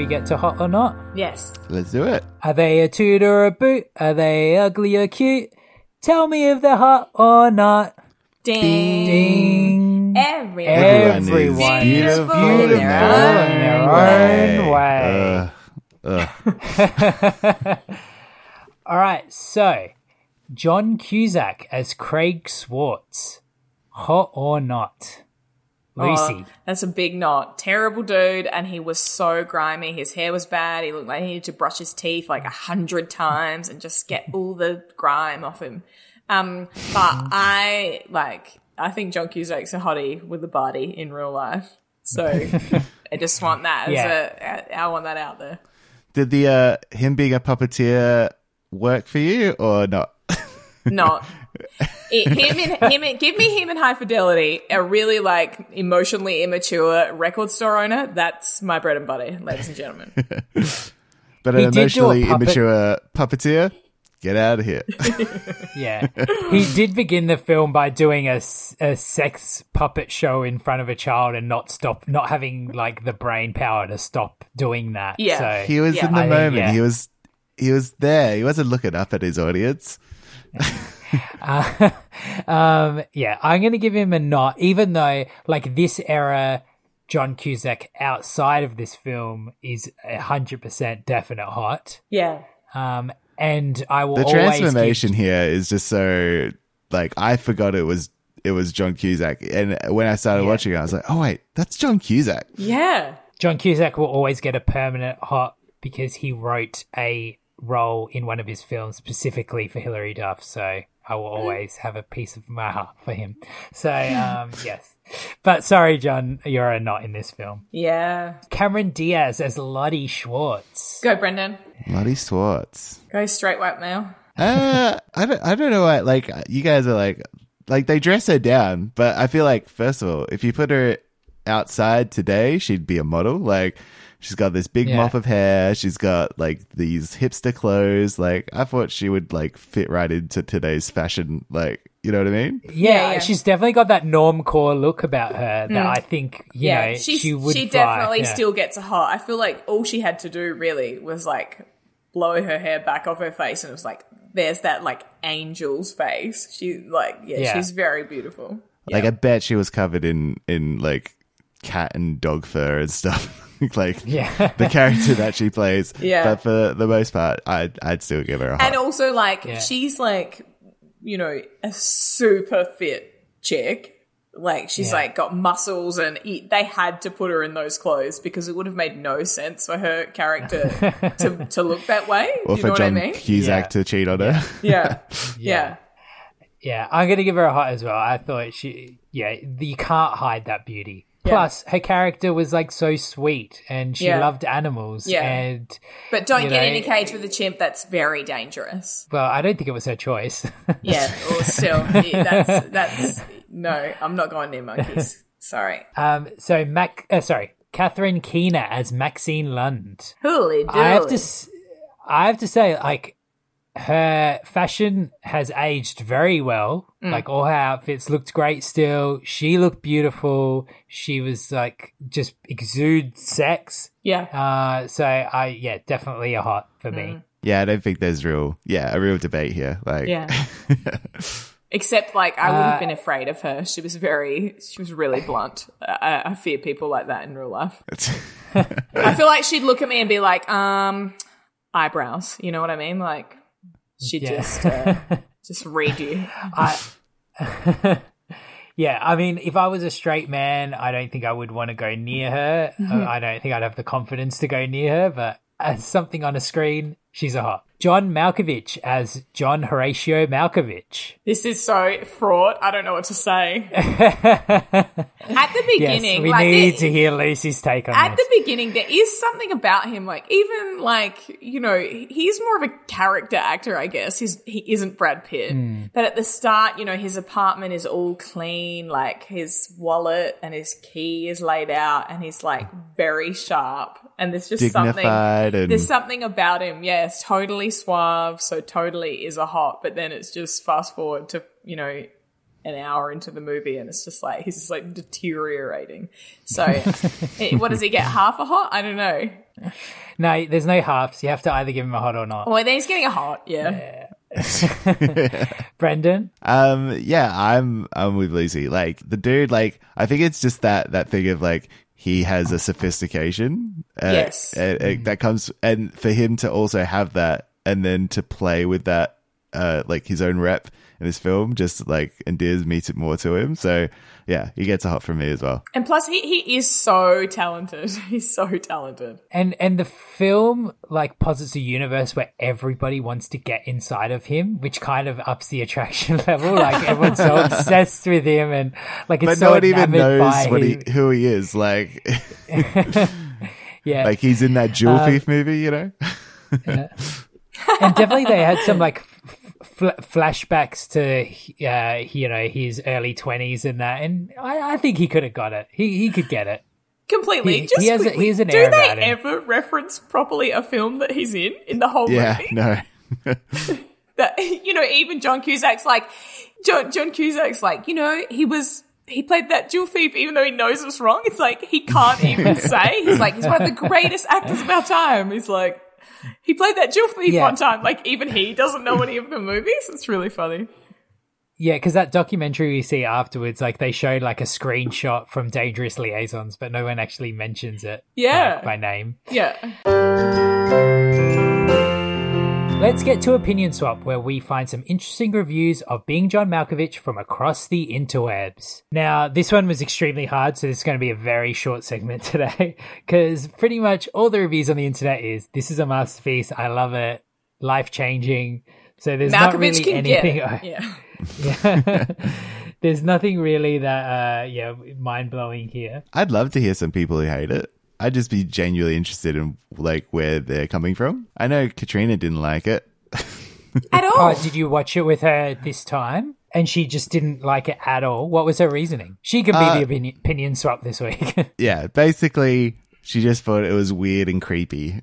S3: we get to hot or not?
S4: yes.
S5: Let's do it.
S3: Are they a toot or a boot? Are they ugly or cute? Tell me if they're hot or not.
S4: Ding.
S3: Ding.
S4: Everyone.
S3: Everyone
S5: is beautiful
S4: in
S5: in
S4: their
S5: their
S3: own
S5: own
S3: way.
S5: way. Ugh. Ugh.
S3: All right, so John Cusack as Craig Schwartz. Hot or not? Lucy.
S4: Oh, that's a big knot. Terrible dude, and he was so grimy. His hair was bad. He looked like he needed to brush his teeth like a hundred times and just get all the grime off him. Um, but I like. I think John Cusack's a hottie with a body in real life. So I just want that as
S3: Yeah.
S4: a. I want that out there.
S5: Did the uh, him being a puppeteer work for you or not?
S4: Not it, him and him. and- Give me him and High Fidelity, a really like emotionally immature record store owner. That's my bread and butter, ladies and gentlemen.
S5: But
S3: He
S5: an
S3: did do a
S5: emotionally
S3: puppet-
S5: immature puppeteer? Get out of here.
S3: Yeah. he did begin the film by doing a, s- a sex puppet show in front of a child and not stop, not having like the brain power to stop doing that.
S4: Yeah.
S3: So,
S5: He was
S4: Yeah.
S5: in the
S3: I think,
S5: moment.
S3: yeah.
S5: He was he was there. He wasn't looking up at his audience.
S3: um, yeah, I'm going to give him a not, even though like this era, John Cusack outside of this film is a hundred percent definite hot.
S4: Yeah,
S3: Um, and I will
S5: The
S3: always give-
S5: transformation here is just so like I forgot it was it was John Cusack, and when I started watching it, I was like, oh wait, that's John Cusack.
S4: yeah.
S3: John Cusack will always get a permanent hot because he wrote a role in one of his films specifically for Hilary Duff. So I will always have a piece of my heart for him. So um, yes, but sorry, John, you're a not in this film.
S4: Yeah.
S3: Cameron Diaz as Lotte Schwartz.
S4: Go, Brendan.
S5: Lotte Schwartz.
S4: Go straight white male.
S5: uh, I don't, I don't know why. Like, you guys are like, like they dress her down, but I feel like first of all, if you put her outside today, she'd be a model. Like, she's got this big
S3: Yeah.
S5: mop of hair. She's got like these hipster clothes. Like, I thought she would like fit right into today's fashion. Like, you know what I mean?
S3: Yeah,
S4: Yeah, yeah.
S3: she's definitely got that normcore look about her that hmm. I think you
S4: yeah,
S3: know
S4: she's,
S3: she would.
S4: she definitely
S3: Yeah.
S4: still gets a hot. I feel like all she had to do really was like blow her hair back off her face, and it was like there's that like angel's face. She like yeah,
S3: Yeah.
S4: she's very beautiful.
S5: Like, I bet she was covered in in like cat and dog fur and stuff. like,
S3: Yeah.
S5: the character that she plays.
S4: Yeah.
S5: But for the most part, I'd I'd still give her a hot.
S4: And also like
S3: Yeah.
S4: she's like you know a super fit chick. Like she's
S3: Yeah.
S4: like got muscles, and e- they had to put her in those clothes because it would have made no sense for her character to to look that way.
S5: or
S4: you
S5: for
S4: know
S5: John
S4: what I mean?
S5: Cusack
S3: Yeah.
S5: to cheat on her.
S4: Yeah, yeah.
S3: Yeah, I'm gonna give her a heart as well. I thought she, yeah, you can't hide that beauty. Plus, her character was like so sweet, and she
S4: Yeah.
S3: loved animals.
S4: Yeah.
S3: And
S4: But don't get
S3: know-
S4: in a cage with a chimp. That's very dangerous.
S3: well, I don't think it was her choice.
S4: Yeah, or still, that's that's no. I'm not going near monkeys. Sorry.
S3: um, so Mac, uh, sorry, Catherine Keener as Maxine Lund.
S4: Holy
S3: I have to, I have to say, like, her fashion has aged very well.
S4: Mm.
S3: Like, all her outfits looked great still. She looked beautiful. She was like just exude sex.
S4: Yeah.
S3: Uh, so I, yeah, definitely a hot for me.
S5: Yeah, I don't think there's real, yeah, a real debate here. Like,
S4: Yeah. Except, like, I would
S3: Uh,
S4: have been afraid of her. She was very, she was really blunt. I, I fear people like that in real life. I feel like she'd look at me and be like, um, eyebrows. You know what I mean? Like, she'd
S3: Yeah.
S4: just, uh, just read you.
S3: Yeah, I mean, if I was a straight man, I don't think I would want to go near her.
S4: Mm-hmm.
S3: Uh, I don't think I'd have the confidence to go near her, but as something on a screen, she's a hot. John Malkovich as John Horatio Malkovich.
S4: This is so fraught. I don't know what to say. At the beginning,
S3: yes, we
S4: like,
S3: need
S4: the-
S3: to hear Lucy's take on
S4: at
S3: this.
S4: the beginning there is something about him like even like you know he's more of a character actor i guess he's he isn't brad pitt
S3: Hmm.
S4: but at the start you know his apartment is all clean like his wallet and his key is laid out and he's like very sharp and there's just something
S5: and
S4: there's something about him yes totally suave so totally is a hot but then it's just fast forward to you know an hour into the movie and it's just like he's just like deteriorating. So eh, what does he get? Half a hot? I don't know.
S3: no, there's no halves. You have to either give him a hot or not.
S4: Well then he's getting a hot, yeah.
S3: Brendan?
S5: Um, yeah, I'm I'm with Lucy. Like the dude, like I think it's just that that thing of like he has a sophistication. Uh,
S4: Yes.
S5: uh, uh, that comes, and for him to also have that, and then to play with that, uh, like his own rep in this film, just like endears me to, more to him. So yeah, he gets a hot from me as well.
S4: And plus, he, he is so talented. He's so talented.
S3: And and the film like posits a universe where everybody wants to get inside of him, which kind of ups the attraction level. Like everyone's so obsessed with him, and like it's
S5: But
S3: so
S5: no one even knows
S3: by
S5: what he, who he is. Like,
S3: yeah,
S5: like he's in that jewel
S3: Um,
S5: thief movie, you know?
S3: and definitely they had some like fl- flashbacks to uh, you know his early twenties and that, and I, I think he could have got it. He he could get it.
S4: Completely.
S3: He-
S4: Just
S3: he has a-
S4: quickly,
S3: he has an
S4: do
S3: air
S4: they ever reference properly a film that he's in in the whole
S5: Yeah,
S4: movie?
S5: no.
S4: that you know even John Cusack's like John John Cusack's like you know he was he played that jewel thief even though he knows it's wrong. It's like he can't even say. He's like he's one of the greatest actors of our time. He's like he played that jewel thief
S3: Yeah.
S4: one time. Like even he doesn't know any of the movies. It's really funny.
S3: Yeah, because that documentary we see afterwards, like they showed like a screenshot from Dangerous Liaisons, but no one actually mentions it.
S4: Yeah.
S3: like, by name.
S4: Yeah.
S3: Let's get to Opinion Swap, where we find some interesting reviews of Being John Malkovich from across the interwebs. Now, this one was extremely hard, so this is going to be a very short segment today, because pretty much all the reviews on the internet is this is a masterpiece, I love it, life changing. So there's not
S4: Malkovich
S3: really
S4: can
S3: anything.
S4: Yeah.
S3: Yeah. there's nothing really that, uh, yeah, mind blowing here.
S5: I'd love to hear some people who hate it. I'd just be genuinely interested in like where they're coming from. I know Katrina didn't like it.
S4: At all.
S3: Oh, did you watch it with her this time? And she just didn't like it at all. What was her reasoning? She could be
S5: Uh,
S3: the opinion, opinion swap this week.
S5: Yeah, basically, she just thought it was weird and creepy.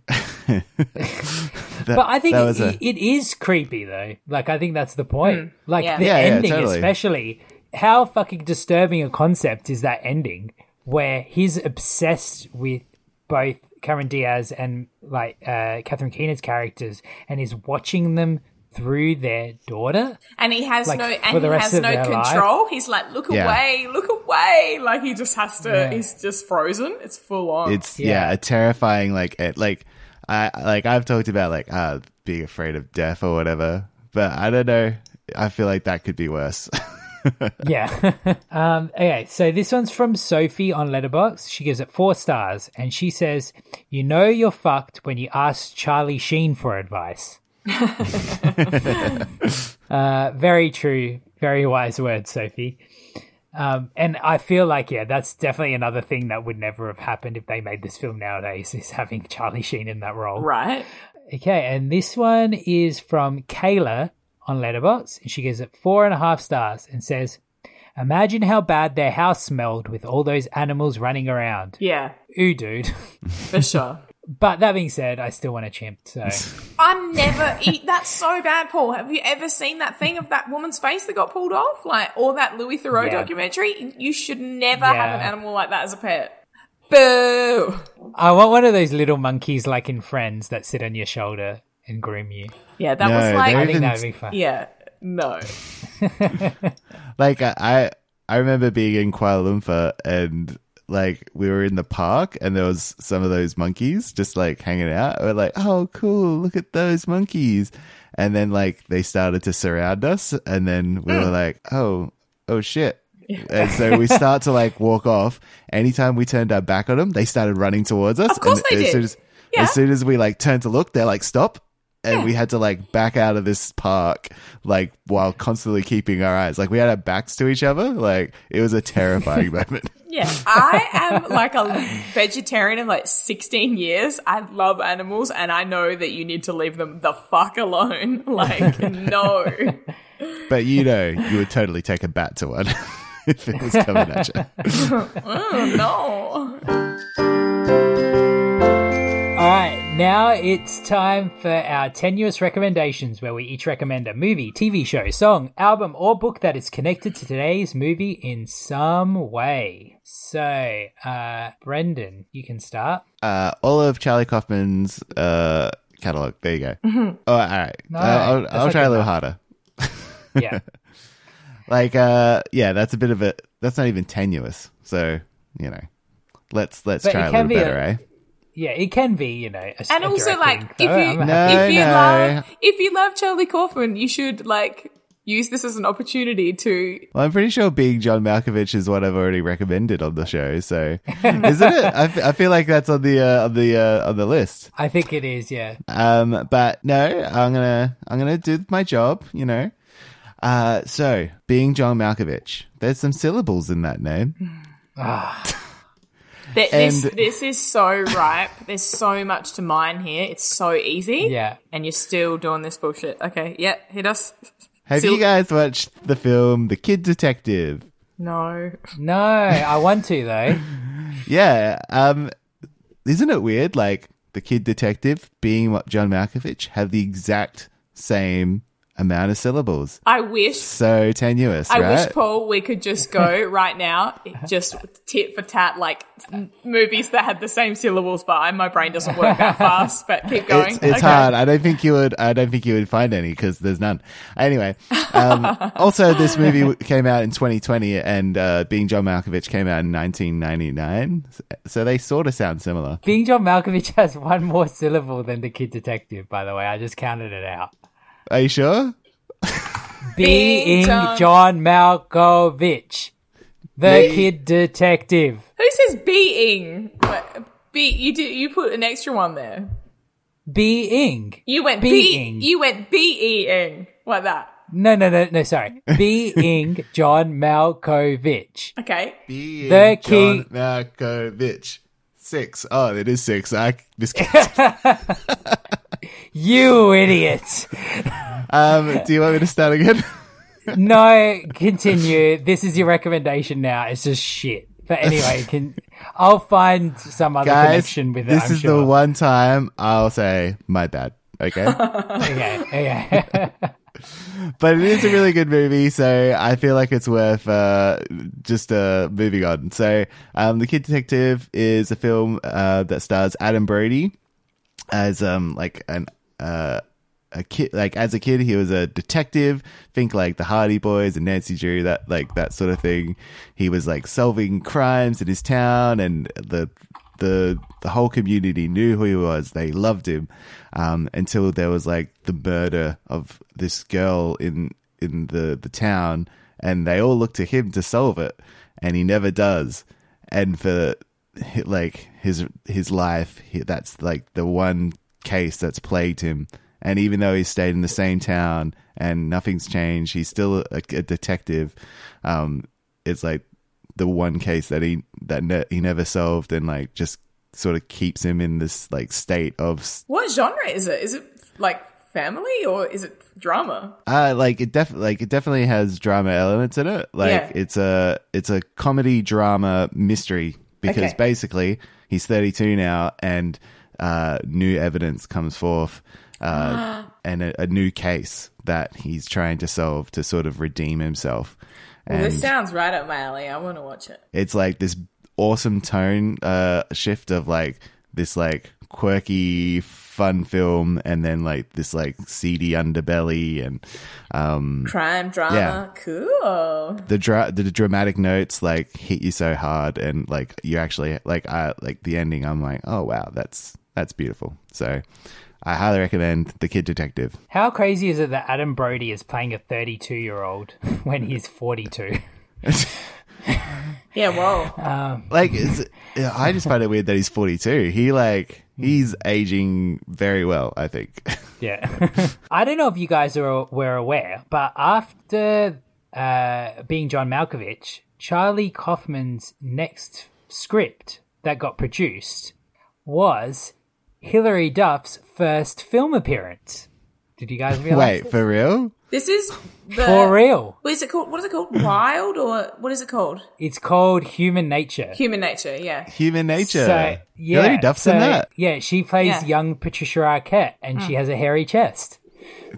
S3: but I think it,
S5: a-
S3: it is creepy though. Like I think that's the point. Like
S4: Yeah.
S3: the
S5: Yeah, yeah,
S3: ending,
S5: totally.
S3: especially. How fucking disturbing a concept is that ending, where he's obsessed with both Cameron Diaz and like uh, Catherine Keener's characters, and is watching them through their daughter.
S4: And he has
S3: Like,
S4: no and he has no
S3: their life?
S4: control. He's like, look
S5: Yeah.
S4: away, look away. Like he just has to
S3: Yeah.
S4: he's just frozen. It's full on.
S5: it's
S3: Yeah.
S5: yeah. a terrifying like it, like I like I've talked about like uh being afraid of death or whatever, but I don't know. I feel like that could be worse.
S3: Yeah. um, okay, so this one's from Sophie on Letterboxd. She gives it four stars, and she says, "You know you're fucked when you ask Charlie Sheen for advice." uh, very true, very wise words, Sophie. Um, and I feel like, yeah, that's definitely another thing that would never have happened if they made this film nowadays, is having Charlie Sheen in that role.
S4: right.
S3: Okay, and this one is from Kayla on Letterboxd, and she gives it four and a half stars and says, "Imagine how bad their house smelled with all those animals running around."
S4: Yeah,
S3: Ooh, dude.
S4: for sure.
S3: but that being said, I still want a chimp. So
S4: I'm never eat. That's so bad, Paul. Have you ever seen that thing of that woman's face that got pulled off, like or that Louis Theroux
S3: Yeah.
S4: documentary? You should never have an animal like that as a pet. Boo.
S3: I want one of those little monkeys like in Friends that sit on your shoulder and groom you.
S4: Yeah, that
S5: No,
S4: was like.
S3: I think
S5: even-
S3: that would be fun.
S4: yeah, no.
S5: like I, I I remember being in Kuala Lumpur and like we were in the park and there was some of those monkeys just like hanging out. We're like, oh cool, look at those monkeys. And then like they started to surround us and then we
S4: Hmm.
S5: were like, oh oh shit. And so we start to like walk off. Anytime we turned our back on them, they started running towards us.
S4: Of course
S5: and
S4: they
S5: as
S4: did.
S5: Soon as,
S4: Yeah.
S5: as soon as we like turned to look, they're like, stop. And we had to like back out of this park, like while constantly keeping our eyes. Like we had our backs to each other. Like it was a terrifying moment.
S4: Yeah, I am like a vegetarian of like 16 years. I love animals and I know that you need to leave them the fuck alone. Like, no.
S5: But you know, you would totally take a bat to one if it was coming at you.
S4: Oh, no.
S3: All right, now it's time for our tenuous recommendations, where we each recommend a movie, TV show, song, album, or book that is connected to today's movie in some way. So, uh, Brendan, you can start.
S5: Uh, all of Charlie Kaufman's uh, catalog. There you go. Oh, all right.
S3: No,
S5: Uh, I'll,
S3: that's
S5: I'll try a little harder.
S3: Yeah.
S5: Like, uh, yeah, that's a bit of a. That's not even tenuous. So you know, let's let's
S3: But
S5: try a little
S3: be
S5: better,
S3: a-
S5: eh?
S3: Yeah, it can be, you know, a,
S4: And
S3: a
S4: also, like,
S3: link,
S4: if you
S3: I'm-
S5: No,
S4: if you
S5: no.
S4: love if you love Charlie Kaufman, you should like use this as an opportunity to.
S5: Well, I'm pretty sure being John Malkovich is what I've already recommended on the show. So, isn't it? I, f- I feel like that's on the uh, on the uh, on the list.
S3: I think it is, yeah.
S5: Um, but no, I'm gonna I'm gonna do my job. You know. Uh, so being John Malkovich, there's some syllables in that name.
S4: Th- this
S5: And-
S4: this is so ripe. There's so much to mine here. It's so easy.
S3: Yeah.
S4: And you're still doing this bullshit. Okay. Yeah. Hit us.
S5: Have
S4: Sil-
S5: you guys watched the film The Kid Detective?
S4: No.
S3: No, I want to, though.
S5: Yeah. Um, isn't it weird? Like the Kid Detective being what John Malkovich have the exact same amount of syllables.
S4: I wish.
S5: So tenuous,
S4: I
S5: right?
S4: wish, Paul, we could just go right now, just tit for tat, like movies that had the same syllables, but I, my brain doesn't work that fast. But keep going.
S5: It's, it's
S4: Okay.
S5: hard. I don't think you would. I don't think you would find any because there's none. Anyway, um, also this movie came out in 2020, and uh, being John Malkovich came out in 1999. So they sort of sound similar.
S3: Being John Malkovich has one more syllable than the Kid Detective, by the way. I just counted it out.
S5: Are you sure?
S3: Being
S4: John-
S3: John Malkovich, the Kid Detective.
S4: Who says being? Be you do you put an extra one there?
S3: Being.
S4: You went
S3: Being.
S4: be you went being like that.
S3: No, no, no, no, sorry. Being John Malkovich.
S4: Okay.
S5: Being
S3: The
S5: John Malkovich. Six. Oh, it is six. I just.
S3: You idiot.
S5: um, do you want me to start again?
S3: No, continue. This is your recommendation now. It's just shit. But anyway, can I'll find some other
S5: Guys,
S3: connection with it.
S5: this
S3: I'm
S5: is
S3: sure.
S5: the one time I'll say my bad. Okay.
S3: Okay, okay.
S5: But it is a really good movie, so I feel like it's worth uh, just uh, moving on. So, um, The Kid Detective is a film uh, that stars Adam Brody as um like an uh a kid like as a kid he was a detective think like the hardy boys and nancy drew that like that sort of thing he was like solving crimes in his town and the the the whole community knew who he was. They loved him um until there was like the murder of this girl in in the the town and they all look to him to solve it and he never does. And for like his his life that's like the one case that's plagued him. And even though he stayed in the same town and nothing's changed he's still a, a detective. Um it's like the one case that he that ne- he never solved and like just sort of keeps him in this like state of
S4: What genre is it? Is it like family or is it drama?
S5: uh like it def like it definitely has drama elements in it like
S4: Yeah.
S5: it's a it's a comedy drama mystery because
S4: Okay.
S5: basically he's 32 now and uh new evidence comes forth uh and a, a new case that he's trying to solve to sort of redeem himself and
S4: this sounds right up my alley. I want to watch it.
S5: it's like this awesome tone uh shift of like this like quirky fun film and then like this like seedy underbelly and um
S4: Crime drama.
S5: Yeah.
S4: Cool.
S5: the dra- the dramatic notes like hit you so hard and like you actually like I like the ending I'm like oh wow that's that's beautiful so I highly recommend The Kid Detective
S3: How crazy is it that Adam Brody is playing a 32 year old when he's 42?
S4: Yeah, whoa.
S5: like it's, I just find it weird that he's 42 he like he's aging very well I think
S3: Yeah. I don't know if you guys are, were aware, but after uh, being John Malkovich, Charlie Kaufman's next script that got produced was Hilary Duff's first film appearance. Did you guys realize?
S5: wait for real
S4: This is the,
S3: For real.
S4: What is it called? What is it called? Wild or what is it called?
S3: It's called Human Nature.
S4: Human Nature. Yeah.
S5: Human Nature
S3: So, yeah,
S5: Hilary Duff's
S3: so,
S5: in that
S3: Yeah, she plays
S4: Yeah.
S3: young Patricia Arquette, and she has a hairy chest.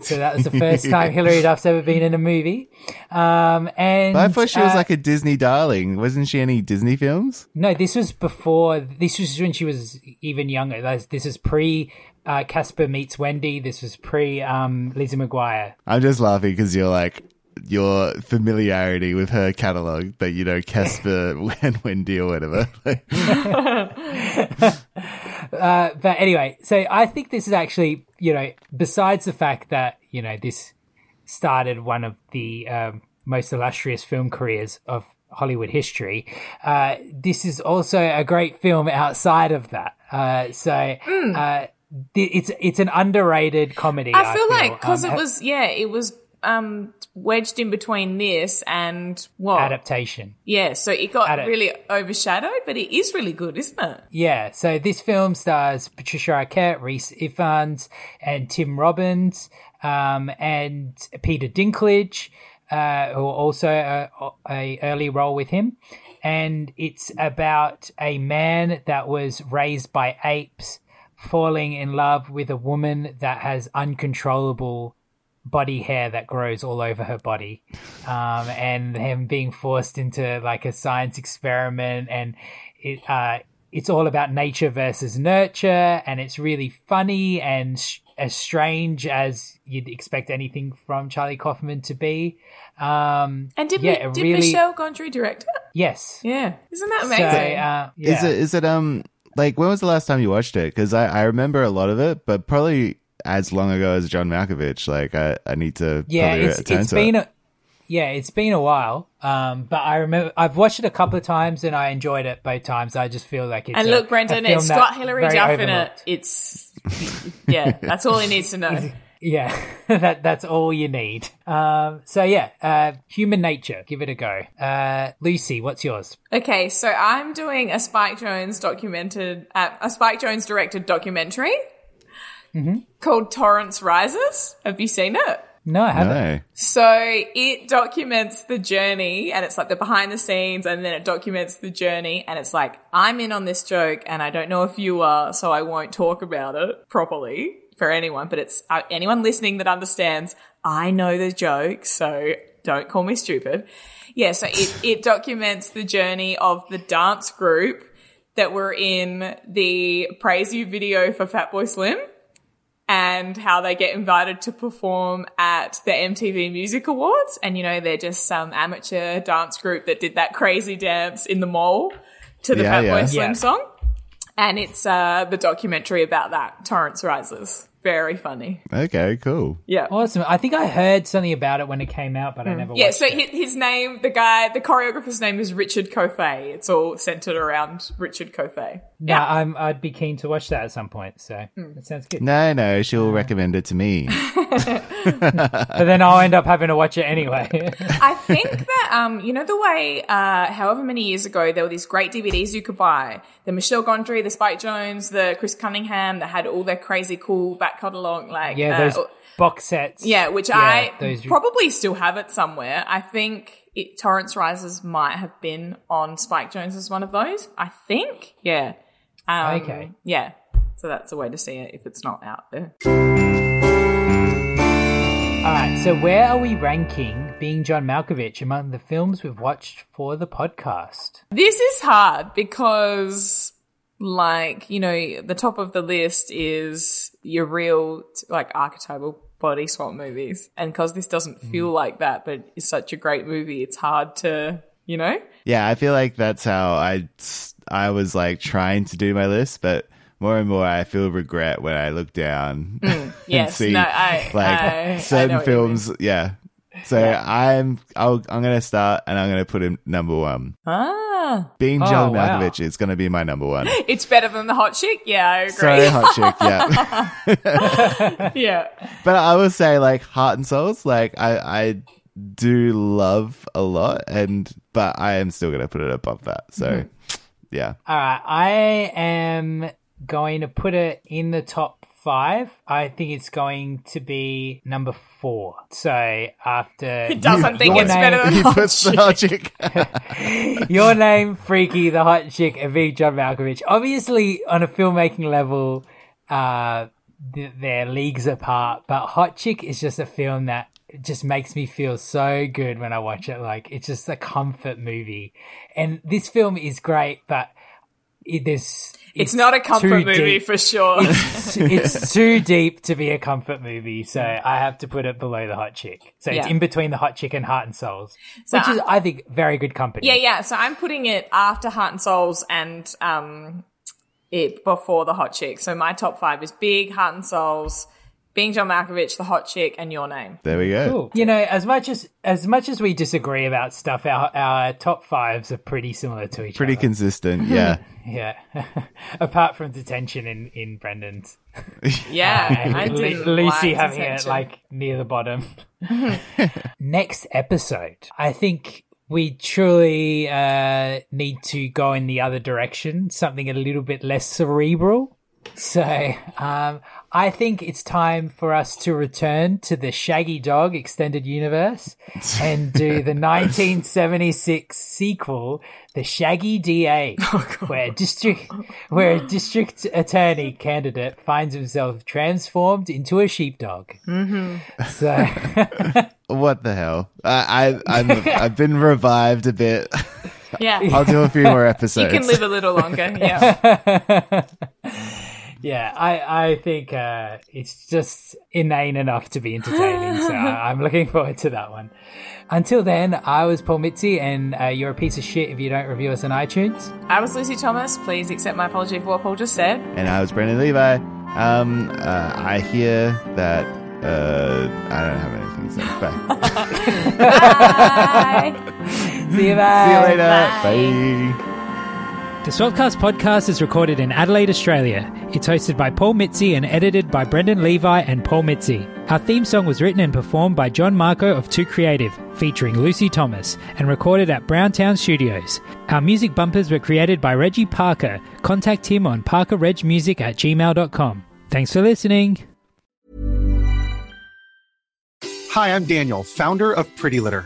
S3: So that was the first time Hilary Duff's ever been in a movie. Um, and
S5: But I thought she was
S3: uh,
S5: like a Disney darling. Wasn't she any Disney films?
S3: no, this was before. This was when she was even younger. This this is pre uh, Casper meets Wendy. This was pre um, Lizzie McGuire.
S5: I'm just laughing because you're like your familiarity with her catalog that you know Casper and Wendy or whatever.
S3: Uh, but anyway, so I think this is actually, you know, besides the fact that, you know, this started one of the um, most illustrious film careers of Hollywood history, uh, this is also a great film outside of that. Uh, so uh, th- it's it's an underrated comedy.
S4: I feel like because
S3: um,
S4: it was yeah, it was um wedged in between this and what?
S3: adaptation.
S4: Yeah, so it got really overshadowed, but it is really good, isn't it?
S3: Yeah, so this film stars Patricia Arquette, Rhys Ifans, and Tim Robbins, um, and Peter Dinklage, uh, who also a, a early role with him. And it's about a man that was raised by apes falling in love with a woman that has uncontrollable body hair that grows all over her body um, and him being forced into like a science experiment and it uh, it's all about nature versus nurture and it's really funny and s as strange as you'd expect anything from Charlie Kaufman to be. Um,
S4: And did,
S3: yeah,
S4: we, did
S3: really,
S4: Michel Gondry direct it?
S3: Yes.
S4: Yeah, isn't that
S3: So,
S4: amazing?
S3: uh, yeah.
S5: Is it is it um like when was the last time you watched it? Because I I remember a lot of it, but probably as long ago as John Malkovich. Like I I need to
S3: yeah, it's
S5: return
S3: it's
S5: to
S3: been
S5: it.
S3: a, yeah, it's been a while. Um, but I remember I've watched it a couple of times and I enjoyed it both times. I just feel like it's
S4: and
S3: a-
S4: look,
S3: a
S4: Brendan,
S3: film
S4: it's
S3: that
S4: got Hilary
S3: very
S4: Duff in it. It's yeah, that's all he needs to know.
S3: Yeah, that that's all you need. Um, so yeah, uh, Human Nature, give it a go. Uh, Lucy, what's yours?
S4: Okay, so I'm doing a Spike Jonze documented, uh, a Spike Jonze directed documentary called Torrance Rises. Have you seen it?
S3: No, I haven't.
S5: No.
S4: So it documents the journey and it's like the behind the scenes and then it documents the journey and it's like, I'm in on this joke and I don't know if you are, so I won't talk about it properly for anyone, but it's uh, anyone listening that understands, I know the joke, so don't call me stupid. Yeah, so it, it documents the journey of the dance group that were in the Praise You video for Fatboy Slim and how they get invited to perform at the MTV Music Awards. And, you know, they're just some amateur dance group that did that crazy dance in the mall to the
S5: Yeah,
S4: Fatboy
S5: yeah.
S4: Slim
S3: Yeah.
S4: song. And it's uh, the documentary about that, Torrance Rises. Very funny.
S5: Okay, cool.
S4: Yeah.
S3: Awesome. I think I heard something about it when it came out, but I never
S4: Hmm. Yeah,
S3: watched
S4: so
S3: it.
S4: his, his name, the guy, the choreographer's name is Richard Koufey. It's all centered around Richard Koufey.
S3: Yeah, I'm, I'd be keen to watch that at some point. So that sounds good.
S5: No, no, she'll recommend it to me.
S3: But then I'll end up having to watch it anyway.
S4: I think that um, you know the way uh, however many years ago there were these great DVDs you could buy, the Michel Gondry, the Spike Jonze, the Chris Cunningham that had all their crazy cool back catalog, like
S3: yeah,
S4: uh,
S3: those box sets.
S4: yeah, which
S3: Yeah,
S4: I
S3: those-
S4: probably still have it somewhere. I think it, Torrance Rises might have been on Spike Jonze as one of those. I think, yeah, um,
S3: Okay.
S4: yeah. So that's a way to see it if it's not out there.
S3: All right. So where are we ranking Being John Malkovich among the films we've watched for the podcast?
S4: This is hard because, like, you know, the top of the list is your real, like, archetypal body swap movies. And because this doesn't feel like that, but it's such a great movie, it's hard to, you know?
S5: Yeah, I feel like that's how I I was like trying to do my list, but more and more I feel regret when I look down and
S4: Yes,
S5: see
S4: no, I-
S5: like
S4: I- I
S5: certain
S4: you
S5: films. Yeah. So I'm I'll, I'm gonna start and I'm gonna put in number one.
S4: Ah.
S5: Being
S3: Oh,
S5: John
S3: wow.
S5: Malkovich is gonna be my number one.
S4: It's better than the hot chick? Yeah, I agree.
S5: Sorry, hot chick. Yeah,
S4: yeah.
S5: but I will say like Heart and Souls. Like I I do love a lot, and but I am still gonna put it above that. So
S4: Mm-hmm.
S5: yeah.
S3: All right. I am going to put it in the top five. I think it's going to be number four. So after
S4: It doesn't think it's
S3: name-
S4: better than
S5: He
S4: hot
S5: puts the
S4: chick.
S5: hot chick.
S3: Your name, Freaky, The Hot Chick, and Big John Malkovich. Obviously, on a filmmaking level, uh, they're leagues apart, but Hot Chick is just a film that just makes me feel so good when I watch it. Like, it's just a comfort movie. And this film is great, but it, there's.
S4: It's, not a comfort movie
S3: deep.
S4: for sure.
S3: It's, it's too deep to be a comfort movie, so I have to put it below the Hot Chick. So it's in between the Hot Chick and Heart and Souls,
S4: So
S3: which is,
S4: I-
S3: I think, very good company.
S4: yeah, yeah. So I'm putting it after Heart and Souls and um, it before the Hot Chick. So my top five is Big, Heart and Souls, Being John Malkovich, The Hot Chick, and Your Name.
S5: There we go.
S3: Cool. You know, as much as as much as we disagree about stuff, our our top fives are pretty similar to each
S5: Pretty
S3: other.
S5: Pretty consistent. Yeah.
S3: yeah. Apart from detention in in Brendan's,
S4: Yeah, I
S3: Lu-
S4: didn't
S3: Lucy
S4: like
S3: having it like near the bottom. Next episode, I think we truly uh, need to go in the other direction, something a little bit less cerebral. So, um, I think it's time for us to return to the Shaggy Dog extended universe and do the 1976 sequel, The Shaggy DA, where a district where a district attorney candidate finds himself transformed into a sheepdog. Mm-hmm. So,
S5: What the hell? I, I I'm I've been revived a bit.
S4: Yeah,
S5: I'll do a few more episodes.
S4: you can live a little longer. Yeah,
S3: yeah, I I think uh, it's just inane enough to be entertaining. so I, I'm looking forward to that one. Until then, I was Paul Mitzi, and uh, you're a piece of shit if you don't review us on iTunes.
S4: I was Lucy Thomas. Please accept my apology for what Paul just said.
S5: and I was Brendan Levi. Um, uh, I hear that. Uh, I don't have anything to say. Bye.
S4: Bye.
S3: See you,
S5: See you later. Bye.
S3: The Swapcast podcast is recorded in Adelaide, Australia. It's hosted by Paul Mitzi and edited by Brendan Levi and Paul Mitzi. Our theme song was written and performed by Jon Marco of Too Creative, featuring Lucy Thomas, and recorded at Browntown Studios. Our music bumpers were created by Reggie Parker. Contact him on parkerregmusic at gmail.com. Thanks for listening.
S7: Hi, I'm Daniel, founder of Pretty Litter.